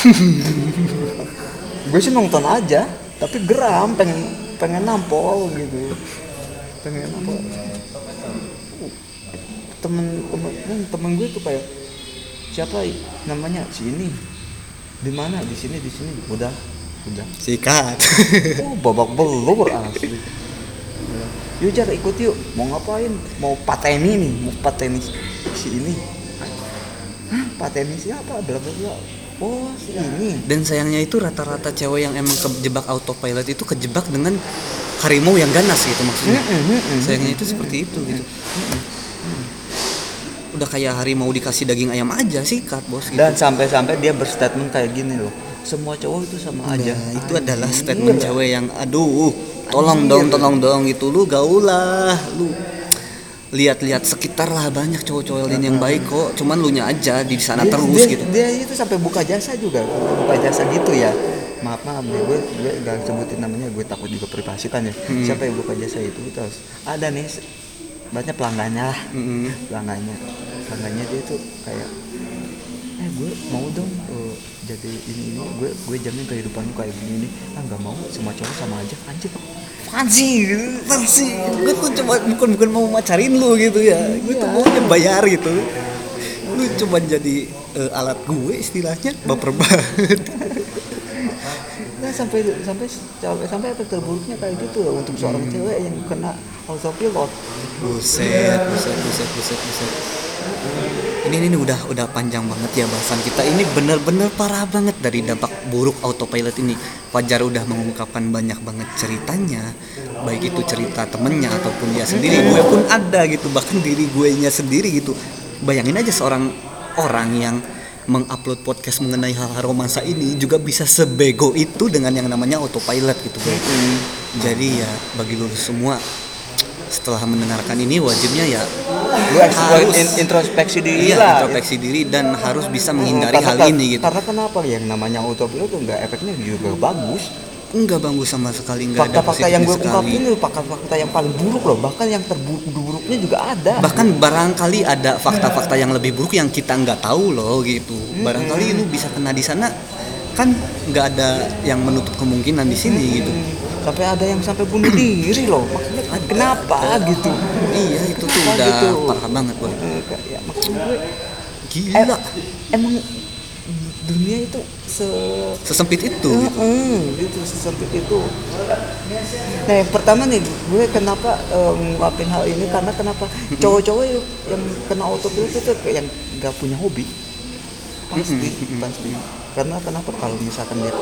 Gue sih nonton aja tapi geram pengen pengen nampol gitu. Pengen nampol. Temen temen kan temen gue tuh kayak siapa namanya? Si ini. Di mana? Di sini di sini. Udah udah. Sikat. oh babak belur asli. Yuk jar ikut yuk. Mau ngapain? Mau pateni nih mau pateni si ini Hah, pateni siapa bla bla bla oh si ini Dan sayangnya itu rata-rata cewek yang emang kejebak autopilot itu kejebak dengan harimau yang ganas gitu maksudnya. Sayangnya itu seperti itu gitu. Udah kayak harimau dikasih daging ayam aja sikat bos gitu. dan sampai-sampai dia berstatement kayak gini loh semua cowok itu sama aja Nah, itu adalah Anjir. statement cewek yang aduh tolong Anjir. dong tolong dong gitu lu gaul lah lu lihat-lihat sekitar lah banyak cowok-cowok lain yang baik kok. Cuman lu nya aja di sana dia, terus dia, gitu. dia itu sampai buka jasa juga. Buka jasa gitu ya. Maaf maaf deh gue gue gak sebutin namanya gue takut juga privasi kan ya. Hmm. siapa yang buka jasa itu terus ada nih banyak pelanggannya lah. Mm-mm. pelanggannya pelanggannya dia tuh kayak eh gue mau dong eh, jadi ini ini gue gue jamin kehidupan lu kayak gini nih. Ah nggak mau semua cowok sama aja anjir apaan sih Apaan sih gue tuh cuma bukan bukan mau macarin lu gitu ya. Gue tuh maunya bayar gitu. Lu cuma jadi eh, alat gue istilahnya baper banget. Nah, sampai sampai sampai sampai efek terburuknya kayak gitu loh untuk seorang cewek yang kena autopilot. buset buset buset buset buset ini ini udah udah panjang banget ya bahasan kita. Ini bener-bener parah banget dari dampak buruk autopilot ini. Fajar udah mengungkapkan banyak banget ceritanya. Baik itu cerita temennya ataupun dia sendiri gue pun ada gitu. Bahkan diri gue nya sendiri gitu. Bayangin aja seorang orang yang mengupload podcast mengenai hal-hal romansa ini juga bisa sebego itu dengan yang namanya autopilot gitu bro. jadi ya bagi lu semua setelah mendengarkan ini wajibnya ya Lu Harus. in- introspeksi diri iya lah. introspeksi diri dan harus bisa menghindari Karena- hal karena- ini gitu Karena kenapa yang namanya autopilot tuh enggak efeknya juga bagus. enggak bagus sama sekali enggak ada Fakta-fakta yang gue ungkapin itu fakta-fakta yang paling buruk loh. Bahkan yang terburuk-buruknya juga ada. bahkan barangkali ada fakta-fakta yang lebih buruk yang kita nggak tahu loh gitu barangkali lu bisa kena di sana kan nggak ada yang menutup kemungkinan di sini gitu Hmm, Sampai ada yang sampai bunuh diri loh. Maksudnya kenapa gitu? iya itu tuh Kenapa udah gitu? parah banget boy Eh, kayak maksud gue gila eh, emang dunia itu se sesempit itu gitu. Heeh, gitu sesempit itu. Nah, yang pertama nih, gue kenapa eh, ngungkapin hal ini karena kenapa cowok-cowok yang yang kena autopilot itu kayak yang nggak punya hobi. Pasti, pasti. Karena kenapa? Kalau misalkan dia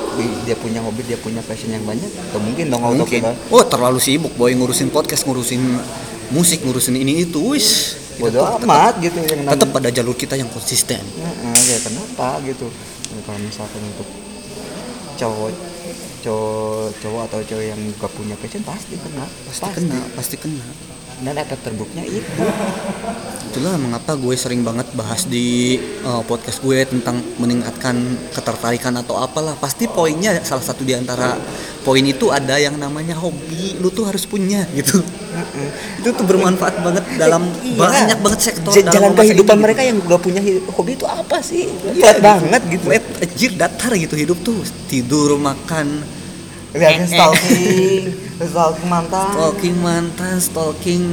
dia punya hobi dia punya passion yang banyak gak mungkin dong mungkin. oh terlalu sibuk boy ngurusin podcast ngurusin musik ngurusin ini itu wis bodoh amat gitu yang namanya. tetap pada jalur kita yang konsisten. Heeh, ya kenapa gitu? Ya, kalau misalkan untuk cowok cowok cowok atau cowok yang gak punya passion pasti kena pasti kena pasti kena dan efek terburuknya itu itulah mengapa gue sering banget bahas di uh, podcast gue tentang meningkatkan ketertarikan atau apalah. Pasti poinnya salah satu di antara poin itu ada yang namanya hobi. Lu tuh harus punya gitu. Itu tuh bermanfaat banget dalam Iya. banyak banget sektor J- dalam jalan kehidupan ini, mereka yang gak punya hobi itu apa sih? Iya, flat banget gitu. Flat, anjir datar gitu hidup tuh. Tidur makan lihatnya Eh, eh. stalking stalking mantan stalking mantan stalking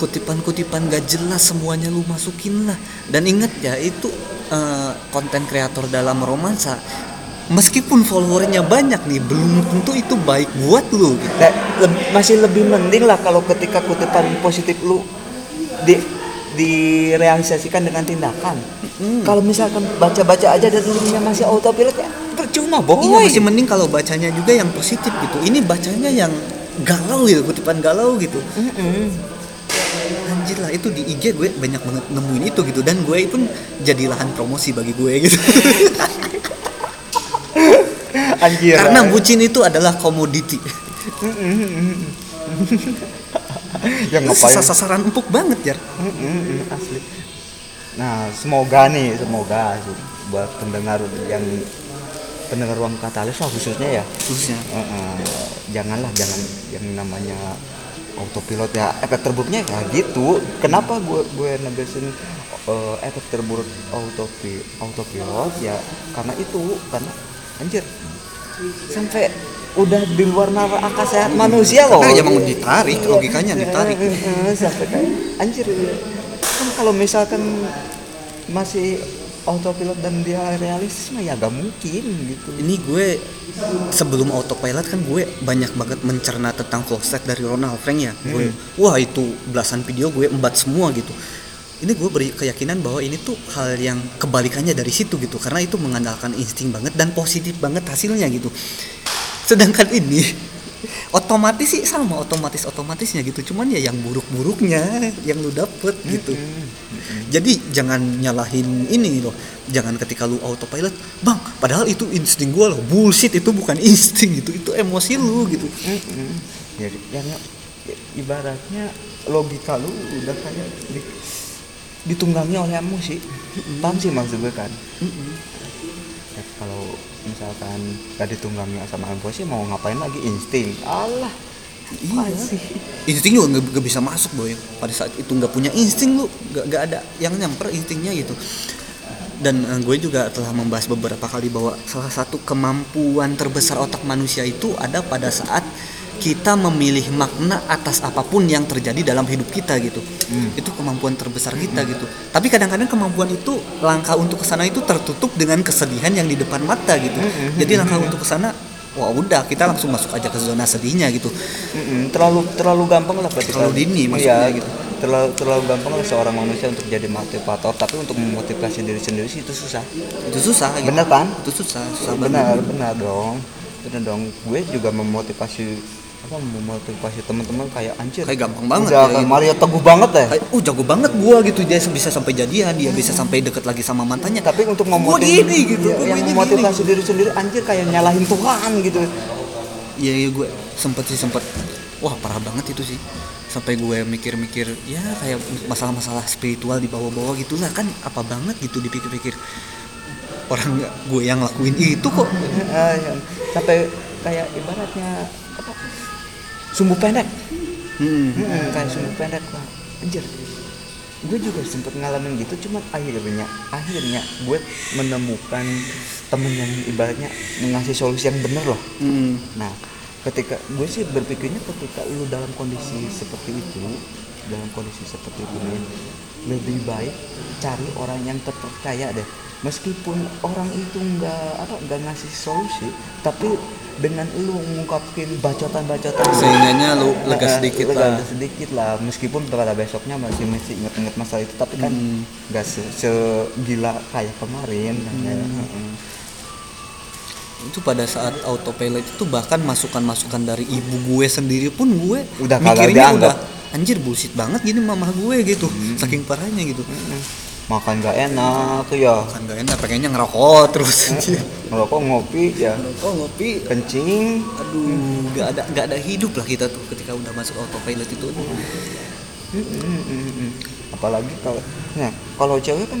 kutipan-kutipan gak jelas semuanya lu masukin lah dan inget ya itu eh, konten kreator dalam romansa meskipun followernya banyak nih belum tentu itu baik buat lu gitu. Dan leb- masih lebih mending lah kalau ketika kutipan positif lu di direalisasikan dengan tindakan. Hmm. Kalau misalkan baca-baca aja dan linknya masih autopilot ya percuma boy. Iya masih mending kalau bacanya juga yang positif gitu. Ini bacanya yang galau gitu, kutipan galau gitu. Mm-mm. Anjir lah itu di IG gue banyak banget nemuin itu gitu dan gue pun jadi lahan promosi bagi gue gitu. Anjir. Karena bucin itu adalah komoditi. Yang ngapain? sasaran empuk banget ya. Asli. Nah, semoga nih, semoga buat pendengar yang pendengar ruang katalis lah khususnya ya. Khususnya. Heeh, janganlah jangan yang namanya autopilot ya efek terburuknya ya gitu kenapa gue gue negesin eh, efek terburuk autopi autopilot ya karena itu karena anjir sampai udah di luar nalar akal sehat manusia loh Karena emang ditarik, logikanya ditarik. Heeh, sampai kayak anjir kan kalau misalkan masih autopilot dan dia realistis mah ya gak mungkin gitu Ini gue sebelum autopilot kan gue banyak banget mencerna tentang vlogset dari Ronald Frank ya. Gue, wah itu belasan video gue embat semua gitu. Ini gue beri keyakinan bahwa ini tuh hal yang kebalikannya dari situ gitu karena itu mengandalkan insting banget dan positif banget hasilnya gitu. Sedangkan ini otomatis sih sama otomatis otomatisnya gitu. Cuman ya yang buruk-buruknya yang lu dapet gitu. Jadi jangan nyalahin ini loh. Jangan ketika lu autopilot bang padahal itu insting gua loh. Bullshit itu bukan insting gitu. Itu emosi lu gitu. Mm-mm. Jadi yang ya, ibaratnya logika lu udah kayak di, ditunggangi oleh emosi. Paham sih maksud gue kan? Kalau misalkan gak ditunggangi sama emosi mau ngapain lagi insting? Allah. Iya. sih? insting juga nggak nggak bisa masuk boy pada saat itu nggak punya insting lu nggak nggak ada yang nyamper instingnya gitu dan eh, gue juga telah membahas beberapa kali bahwa salah satu kemampuan terbesar otak manusia itu ada pada saat kita memilih makna atas apa pun yang terjadi dalam hidup kita gitu. Itu kemampuan terbesar kita gitu. Tapi kadang-kadang kemampuan itu langkah untuk ke sana itu tertutup dengan kesedihan yang di depan mata gitu. Jadi langkah untuk ke sana wah udah kita langsung masuk aja ke zona sedihnya gitu. Mm-mm, terlalu terlalu gampang lah berarti Terlalu kalau- dini maksudnya Iya, gitu. terlalu terlalu gampang lah seorang manusia untuk jadi motivator. Tapi untuk memotivasi diri sendiri sih itu susah. Itu susah gitu. bener kan? Itu susah susah benar benar dong. Benar dong. Gue juga memotivasi apa memotivasi teman-teman kayak anjir? Kayak gampang banget udah ya, kayak gitu. Mario teguh banget deh kayak oh jago banget gua gitu. Dia bisa sampai jadian dia bisa sampai deket lagi sama mantannya. Tapi untuk Gua memotivasi gini gitu, gua yang gini, memotivasi diri sendiri anjir kayak nyalahin Tuhan gitu. Iya iya gue sempet sih sempet. Wah parah banget itu sih. Sampai gue mikir-mikir ya kayak masalah-masalah spiritual di bawah-bawah gitulah. Kan apa banget gitu dipikir-pikir. Orang gue yang lakuin itu kok. Ah, yang sampai kayak ibaratnya sumbu pendek. Hmm. Hmm, kayak sumbu pendek lah anjir. Gue juga sempet ngalamin gitu cuman akhirnya akhirnya gue menemukan temen yang ibaratnya ngasih solusi yang bener loh. Hmm. nah ketika gue sih berpikirnya ketika lu dalam kondisi seperti itu dalam kondisi seperti ini lebih baik cari orang yang terpercaya deh. Meskipun orang itu nggak apa nggak ngasih solusi tapi dengan lu ngungkapin bacotan-bacotan sehingganya lu lega sedikit lega lah sedikit lah meskipun pada besoknya masih masih inget-inget masalah itu tapi kan Hmm. nggak se segila kayak kemarin kan ya. Hmm. Heeh. itu pada saat autopilot itu bahkan masukan-masukan dari ibu gue sendiri pun gue Udah mikirnya udah anjir bullshit banget gini mamah gue gitu saking parahnya gitu Heeh. Makan nggak enak ya. Kan gak enak pengennya ngerokok terus. Ngerokok ngopi ya. Ngerokok ngopi. Kencing. Aduh nggak ada nggak ada hidup lah kita tuh ketika udah masuk autopilot itu. Apalagi kalau nah kalau cewek kan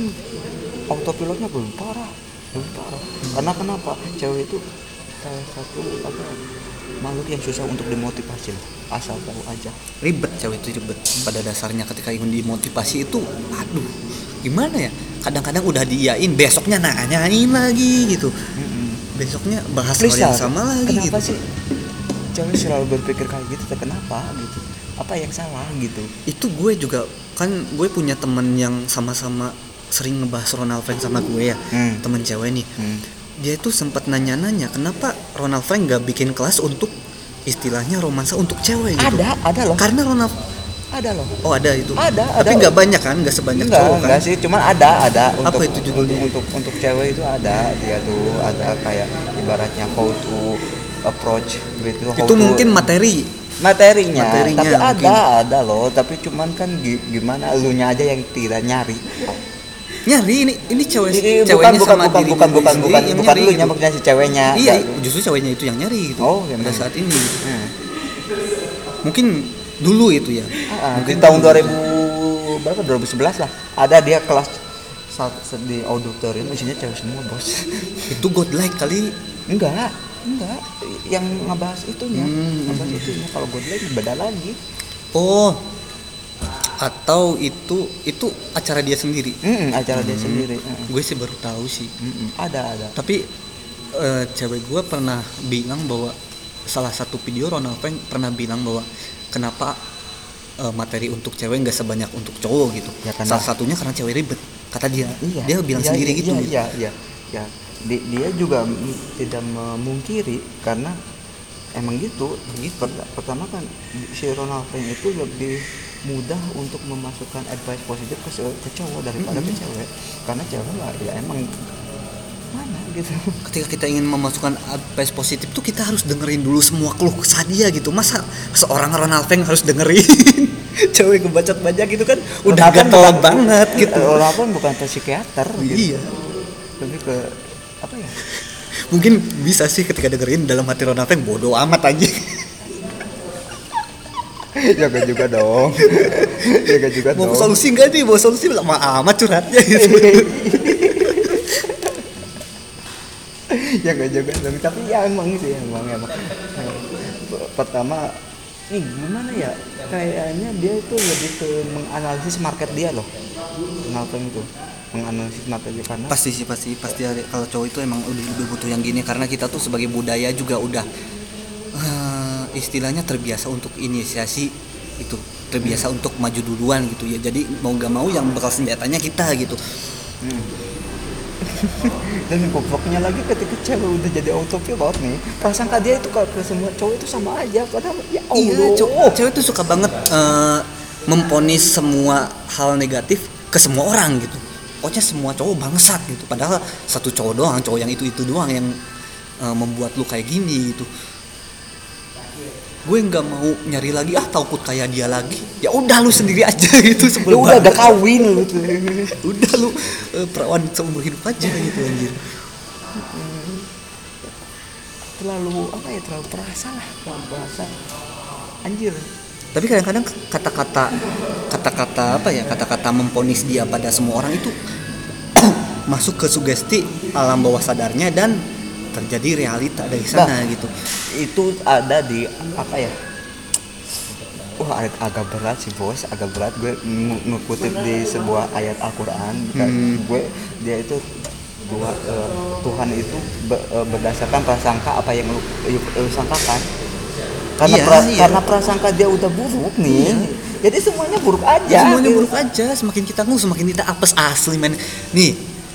autopilotnya belum parah belum parah. Karena kenapa? Cewek itu salah satu apa ya, makhluk yang susah untuk dimotivasi asal tahu aja. Ribet cewek itu ribet. Pada dasarnya ketika ingin dimotivasi itu aduh gimana ya? Kadang-kadang udah diiyain besoknya nanyain lagi gitu. Besoknya bahas Please hal yang sama lagi kenapa gitu. sih cewek selalu berpikir kayak gitu tapi kenapa gitu? Apa yang salah gitu? Itu gue juga kan gue punya temen yang sama-sama sering ngebahas Ronald Frank sama gue ya Hmm. temen cewek nih. Hmm. dia itu sempat nanya-nanya kenapa Ronald Frank gak bikin kelas untuk istilahnya romansa untuk cewek gitu? Ada ada loh. Karena Ronald ada loh oh ada itu Ada, tapi ada. nggak banyak kan nggak sebanyak enggak, cowok kan enggak sih, cuman ada, ada Apa untuk itu judulnya? untuk, untuk untuk cewek itu ada dia tuh ada kayak ibaratnya how to approach gitu. how itu to- mungkin materi materinya, Materinya tapi mungkin. ada ada loh, tapi cuman kan gi- gimana elunya aja yang tidak nyari. nyari ini ini cewek bukan ceweknya bukan sama bukan dirinya bukan bukan sendiri bukan yang bukan nyari gitu. maksudnya si ceweknya. iya justru ceweknya itu yang nyari gitu Oh, pada saat ini Hmm. mungkin dulu itu ya Ah, mungkin di tahun dulu. 2000 berapa 2011 lah. Ada dia kelas saat di auditorium isinya cewek semua, Bos. itu godlike kali Enggak, enggak. Yang ngebahas itunya, Hmm. ngebahas itunya. Kalau bilang beda lagi. oh atau itu itu acara dia sendiri Mm, acara dia Hmm. sendiri. Mm, gue sih baru tahu sih mm, Ada, ada. tapi eh, cewek gue pernah bilang bahwa salah satu video Ronald Frank pernah bilang bahwa kenapa eh, materi untuk cewek nggak sebanyak untuk cowok gitu Ya, karena- salah satunya karena cewek ribet kata dia Iya. dia bilang iya, sendiri iya, gitu Iya, gitu. iya, iya. Ya. Di- dia juga mm, tidak memungkiri karena emang gitu. Pert- Pertama kan si Ronald itu lebih mudah untuk memasukkan advice positif ke, ke cowok daripada ke cewek. Karena cewek lah ya emang mana gitu. ketika kita ingin memasukkan advice positif tuh kita harus dengerin dulu semua keluh kesah dia gitu masa seorang Ronald Frank harus dengerin cewek kebacot banyak gitu kan udah gatel bukan- banget gitu Ronald Frank bukan ke psikiater gitu. iya Lebih ke apa ya? mungkin bisa sih ketika dengerin dalam hati Ronald Frank bodoh amat aja Jaga juga dong. Jaga juga mau dong. solusi enggak nih mau solusi lama amat curhatnya gitu Jaga juga dong. Tapi ya emang sih emang emang. Pertama nih gimana ya? Kayaknya dia itu lebih ke menganalisis market dia loh. Kenapa itu? Menganalisis market dia karena pasti sih pasti pasti kalau cowok itu emang lebih lebih butuh yang gini karena kita tuh sebagai budaya juga udah eh, istilahnya terbiasa untuk inisiasi itu terbiasa untuk maju duluan gitu ya jadi mau gak mau yang bakal senjatanya kita gitu Hmm. dan gobloknya lagi ketika cewek udah jadi autopilot nih prasangka dia itu ke, semua cowok itu sama aja padahal ya Allah. iya cowok cewek tuh suka banget eh, memponis semua hal negatif ke semua orang gitu. Pokoknya semua cowok bangsat gitu. Padahal satu cowok doang cowok yang itu itu doang yang eh, membuat lu kayak gini gitu gue nggak mau nyari lagi ah takut kayak dia lagi. Ya udah lu sendiri aja gitu lu sebelum udah udah kawin lu tuh udah lu eh, perawan seumur hidup aja gitu anjir. Terlalu apa ya terlalu perasa lah terlalu perasa anjir. Tapi kadang-kadang kata-kata kata-kata apa ya kata-kata memponis dia pada semua orang itu masuk ke sugesti alam bawah sadarnya dan terjadi realita dari sana Bah. gitu itu ada di apa ya wah ag- agak berat sih bos agak berat gue ng- ngekutip di sebuah ayat Al-Quran Hmm. gue dia itu dua eh, Tuhan itu be- eh, berdasarkan prasangka apa yang lu, lu, lu sangkakan karena Iya, pra- iya. karena prasangka dia udah buruk nih jadi semuanya buruk aja ya semuanya gitu. buruk aja semakin kita ngu semakin kita apes asli men nih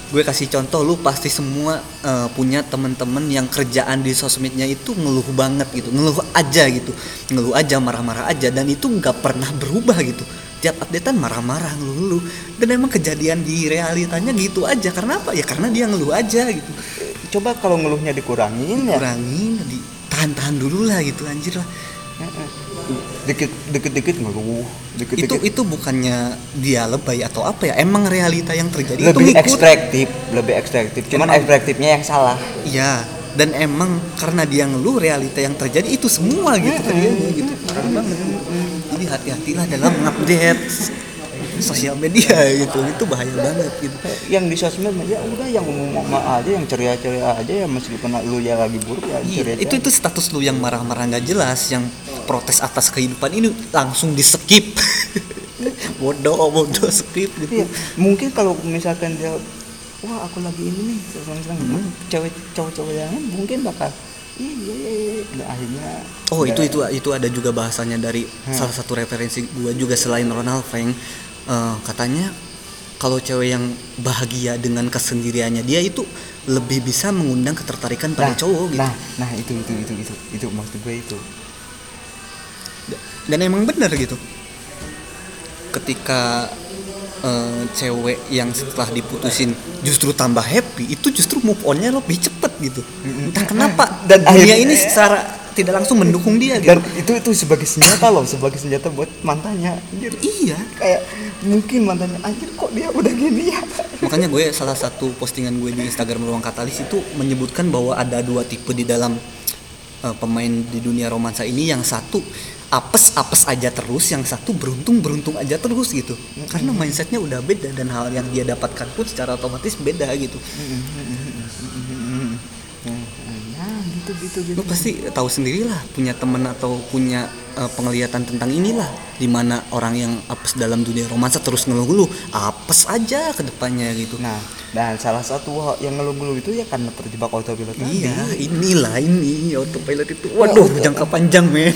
gue kasih contoh lu pasti semua eh, punya temen-temen yang kerjaan di sosmednya itu ngeluh banget gitu. Ngeluh aja gitu. Ngeluh aja marah-marah aja. Dan itu nggak pernah berubah gitu. Tiap updatean marah-marah ngeluh-ngeluh. Dan emang kejadian di realitanya gitu aja. Karena apa? Ya karena dia ngeluh aja gitu. Coba kalau ngeluhnya dikurangin ya. Kurangin di tahan-tahan dulu lah gitu anjir lah dikit dikit dikit ngeluh dikit itu dikit itu bukannya dia lebay atau apa ya emang realita yang terjadi lebih itu ekstraktif lebih ekstraktif cuman Emang- ekstraktifnya yang salah Iya, dan emang karena dia ngeluh realita yang terjadi itu semua gitu terjadi gitu. Parah banget. Jadi hati-hatilah dalam mengupdate sosial media gitu. Itu bahaya banget gitu. yang di sosmed ya udah yang umum aja yang ceria-ceria aja ya meskipun lu ya lagi buruk ya Iya, ceria itu itu status lu yang marah-marah nggak jelas, yang protes atas kehidupan ini langsung di skip. bodoh, bodoh skip gitu. Iya, mungkin kalau misalkan dia wah aku lagi ini nih senang Hmm. cewek cowok-cowok yang lain mungkin bakal iya iya iya iya." Nah, akhirnya Oh itu itu itu ada juga bahasanya dari salah satu referensi gua juga selain Ronald Feng Eh, katanya kalau cewek yang bahagia dengan kesendiriannya dia itu lebih bisa mengundang ketertarikan pada nah, cowok gitu nah nah itu itu itu itu itu maksud gue itu dan emang benar gitu. Ketika eh, cewek yang setelah diputusin justru tambah happy itu justru move onnya lebih cepet gitu. Entah kenapa Dan dunia akhirnya- ini secara tidak langsung mendukung dia gitu. Dan itu itu sebagai senjata loh sebagai senjata buat mantannya anjir. Iya. Kayak mungkin mantannya anjir kok dia udah gini ya? Makanya gue salah satu postingan gue di Instagram ruang katalis itu menyebutkan bahwa ada dua tipe di dalam eh, pemain di dunia romansa ini. Yang satu apes apes aja terus yang satu beruntung beruntung aja terus gitu. Karena mindsetnya udah beda dan hal yang dia dapatkan pun secara otomatis beda gitu. Nah gitu gitu gitu. Lu pasti tahu sendirilah punya temen atau punya eh, penglihatan tentang inilah di mana orang yang apes dalam dunia romansa terus ngeluh-ngeluh apes aja ke depannya gitu. Nah dan salah satu yang ngeluh-ngeluh itu ya karena terjebak autopilot Iya, tadi. inilah ini autopilot itu. Waduh, Ya, jangka panjang, men.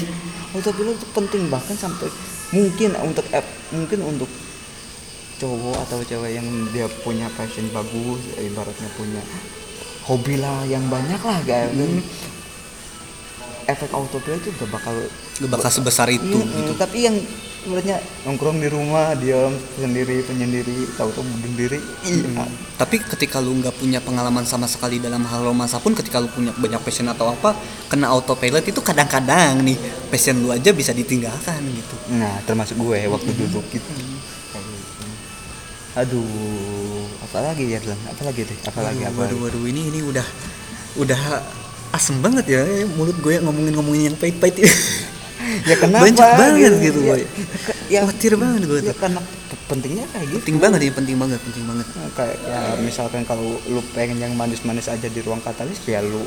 Autopilot itu penting bahkan sampai mungkin untuk app mungkin untuk cowok atau cewek yang dia punya passion bagus ibaratnya punya hobi lah yang banyak lah guys Hmm. efek autopilot itu udah bakal Gak bakal sebesar itu Mm, gitu. tapi yang ibaratnya nongkrong di rumah diam sendiri penyendiri tahu-tahu bunuh diri iya. Tapi ketika lu nggak punya pengalaman sama sekali dalam hal romansa pun ketika lu punya banyak passion atau apa, kena autopilot itu kadang-kadang nih passion lu aja bisa ditinggalkan gitu. nah termasuk gue waktu duduk gitu gitu. aduh apalagi ya Lan? apalagi deh apalagi waduh, apa waduh, waduh, ini ini udah udah asem banget ya mulut gue ngomongin-ngomongin yang pahit-pahit. Ya kenapa Banyak banget gitu, ya, boy. ya, Khawatir banget gue ya karena pentingnya kayak gitu Penting banget ya, penting banget, penting banget. Nah, kayak ya misalkan kalau lu pengen yang manis-manis aja di ruang katalis ya lu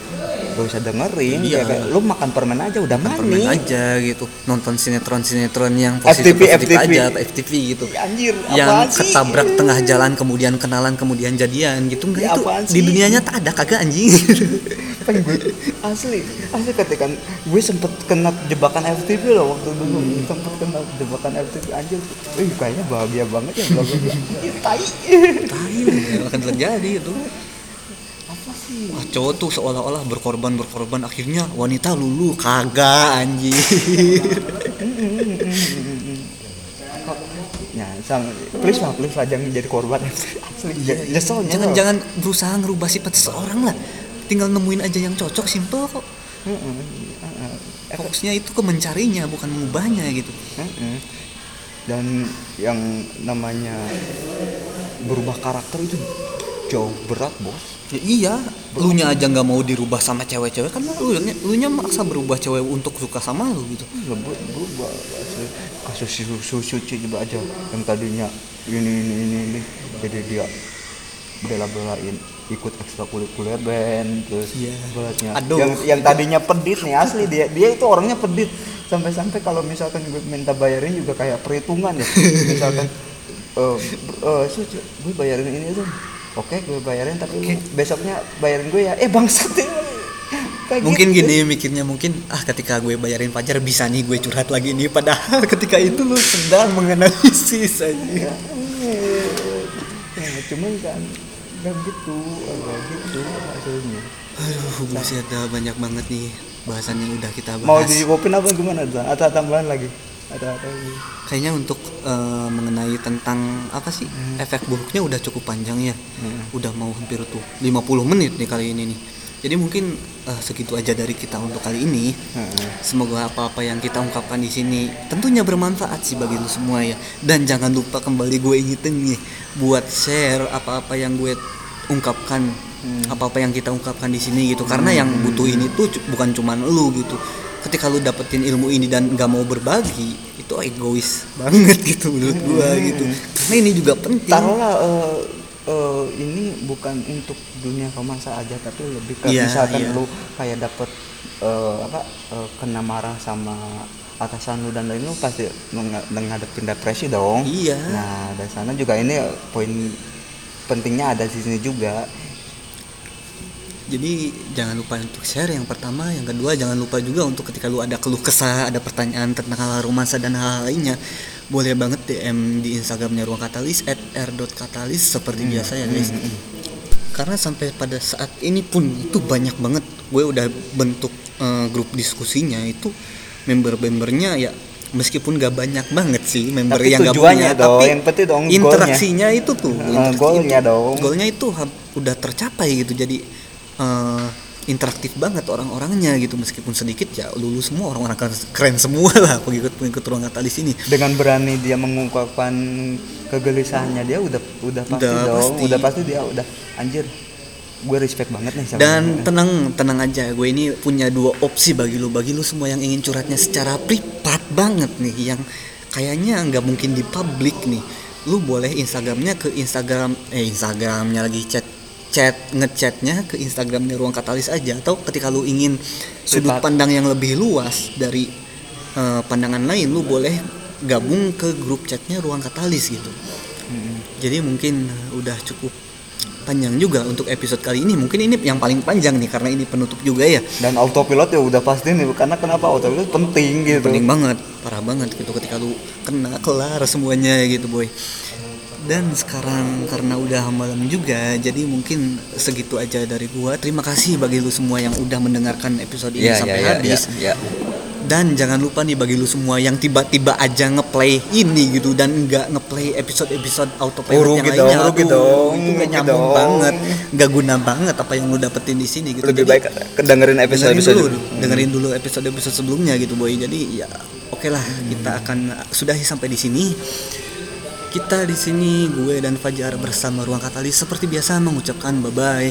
gak usah dengerin Iya. ya kayak lu makan permen aja udah permen manis aja gitu nonton sinetron sinetron yang FTV, positif positif FTV. aja FTV gitu anjir yang sih? ketabrak tengah jalan kemudian kenalan kemudian jadian gitu enggak Ya, itu apaan di sih? dunia nyata ada kagak anjing asli asli ketika gue sempet kena jebakan FTV loh waktu dulu. Hmm. sempet kena jebakan FTV anjir. Wih, kayaknya bahagia banget ya Anjir, tai. Tai nggak akan terjadi itu. Apa sih? Wah, cowok tuh seolah-olah berkorban berkorban. Akhirnya wanita lulu kagak anjing ya sama. Please lah please lah jangan jadi korban. Asli. Nyesel jangan nyesel. jangan berusaha ngerubah sifat seseorang lah. Tinggal nemuin aja yang cocok simple kok. Mm-mm, uh-uh. Fokusnya itu ke mencarinya bukan mengubahnya gitu. Dan yang namanya berubah karakter itu jauh berat bos. Ya iya, lu nya aja nggak mau dirubah sama cewek-cewek kan lu nya, lu nya maksa berubah cewek untuk suka sama lu gitu. Ber- berubah. Kasus susu suci juga aja yang tadinya ini ini ini, ini. jadi dia bela-belain ikut ekstrakurikuler band terus Iya. ibaratnya. Aduh. yang yang tadinya pedit nih asli dia dia itu orangnya pedit. Sampai-sampai kalau misalkan gue minta bayarin juga kayak perhitungan ya. Misalkan eh eh, Su, Cu, gue bayarin ini tuh. Oke gue bayarin tapi lu besoknya bayarin gue ya. Eh bangsat ya Kayak Mungkin gitu. gini mikirnya mungkin ah ketika gue bayarin pacar bisa nih gue curhat lagi nih. Padahal ketika itu lu sedang menganalisis aja. ya, cuman kan dan gitu agak gitu hasilnya? Aduh buset dah banyak banget nih bahasan yang udah kita bahas. mau dicukupin apa gimana Zah? atau tambahan lagi? Ada apa lagi? Kayaknya untuk eh, mengenai tentang apa sih? Efek buruknya udah cukup panjang ya. Hmm. udah mau hampir tuh 50 menit nih kali ini nih jadi mungkin eh, segitu aja dari kita untuk kali ini. Heeh. semoga apa-apa yang kita ungkapkan di sini tentunya bermanfaat sih bagi lu semua ya. Dan jangan lupa kembali gue ingetin nih buat share apa-apa yang gue ungkapkan apa-apa yang kita ungkapkan di sini gitu. Karena yang butuh ini tuh bukan cuman lu gitu. Ketika lu dapetin ilmu ini dan nggak mau berbagi itu egois banget gitu menurut gua gitu. Karena ini juga penting. Taruhlah eh, eh, ini bukan untuk dunia romansa aja tapi lebih ke Iya, misalkan iya. lu kayak dapet eh, apa eh, kena marah sama atasan lu dan lain lu pasti meng- menghadapin depresi dong Iya. nah dari sana juga ini poin pentingnya ada di sini juga jadi jangan lupa untuk share yang pertama yang kedua jangan lupa juga untuk ketika lu ada keluh kesah ada pertanyaan tentang hal romansa dan hal lainnya boleh banget DM di Instagramnya ruang katalis at r.katalis seperti biasa ya guys. Karena sampai pada saat ini pun itu banyak banget. Gue udah bentuk eh, grup diskusinya itu member-membernya ya meskipun gak banyak banget sih member Tapi yang gak punya dong, tapi yang penting dong goalnya. interaksinya itu tuh Eh, interaksi goalnya itu- dong. goalnya itu udah tercapai gitu. Jadi eh, interaktif banget orang-orangnya gitu meskipun sedikit ya lulu semua orang-orang keren- semua lah pengikut pengikut ruang katalis ini dengan berani dia mengungkapkan kegelisahannya dia udah udah pasti Udah dong pasti. udah pasti dia udah anjir gue respect banget nih sama Dan dia. tenang, tenang aja. Gue ini punya dua opsi bagi lu, bagi lu semua yang ingin curhatnya secara privat banget nih, yang kayaknya nggak mungkin di publik nih. Lu boleh Instagramnya ke Instagram, eh Instagramnya lagi chat chat ngechatnya ke Instagramnya ruang katalis aja atau ketika lu ingin sudut pandang yang lebih luas dari eh, pandangan lain lu boleh gabung ke grup chatnya ruang katalis gitu Mm. jadi mungkin udah cukup panjang juga untuk episode kali ini. Mungkin ini yang paling panjang nih karena ini penutup juga ya. dan autopilot ya udah pasti nih karena kenapa autopilot penting gitu Penting banget, parah banget gitu ketika lu kena kelar semuanya gitu boy. Dan sekarang karena udah malam juga, jadi mungkin segitu aja dari gua. Terima kasih bagi lu semua yang udah mendengarkan episode ini Iya, sampai iya, iya, habis. iya, iya. Dan jangan lupa nih bagi lu semua yang tiba-tiba aja ngeplay ini gitu dan nggak ngeplay episode-episode autopilot Oh, yang rugi lainnya. Aduh, dong, itu rugi nyambung dong. banget, nggak guna banget apa yang lu dapetin di sini gitu. lebih Jadi, baik kedengerin episode dengerin episode dulu, dengerin dulu episode-episode sebelumnya gitu boy. Jadi ya oke lah kita akan sudahi sampai di sini. Kita di sini gue dan Fajar bersama Ruang Katalis seperti biasa mengucapkan bye bye.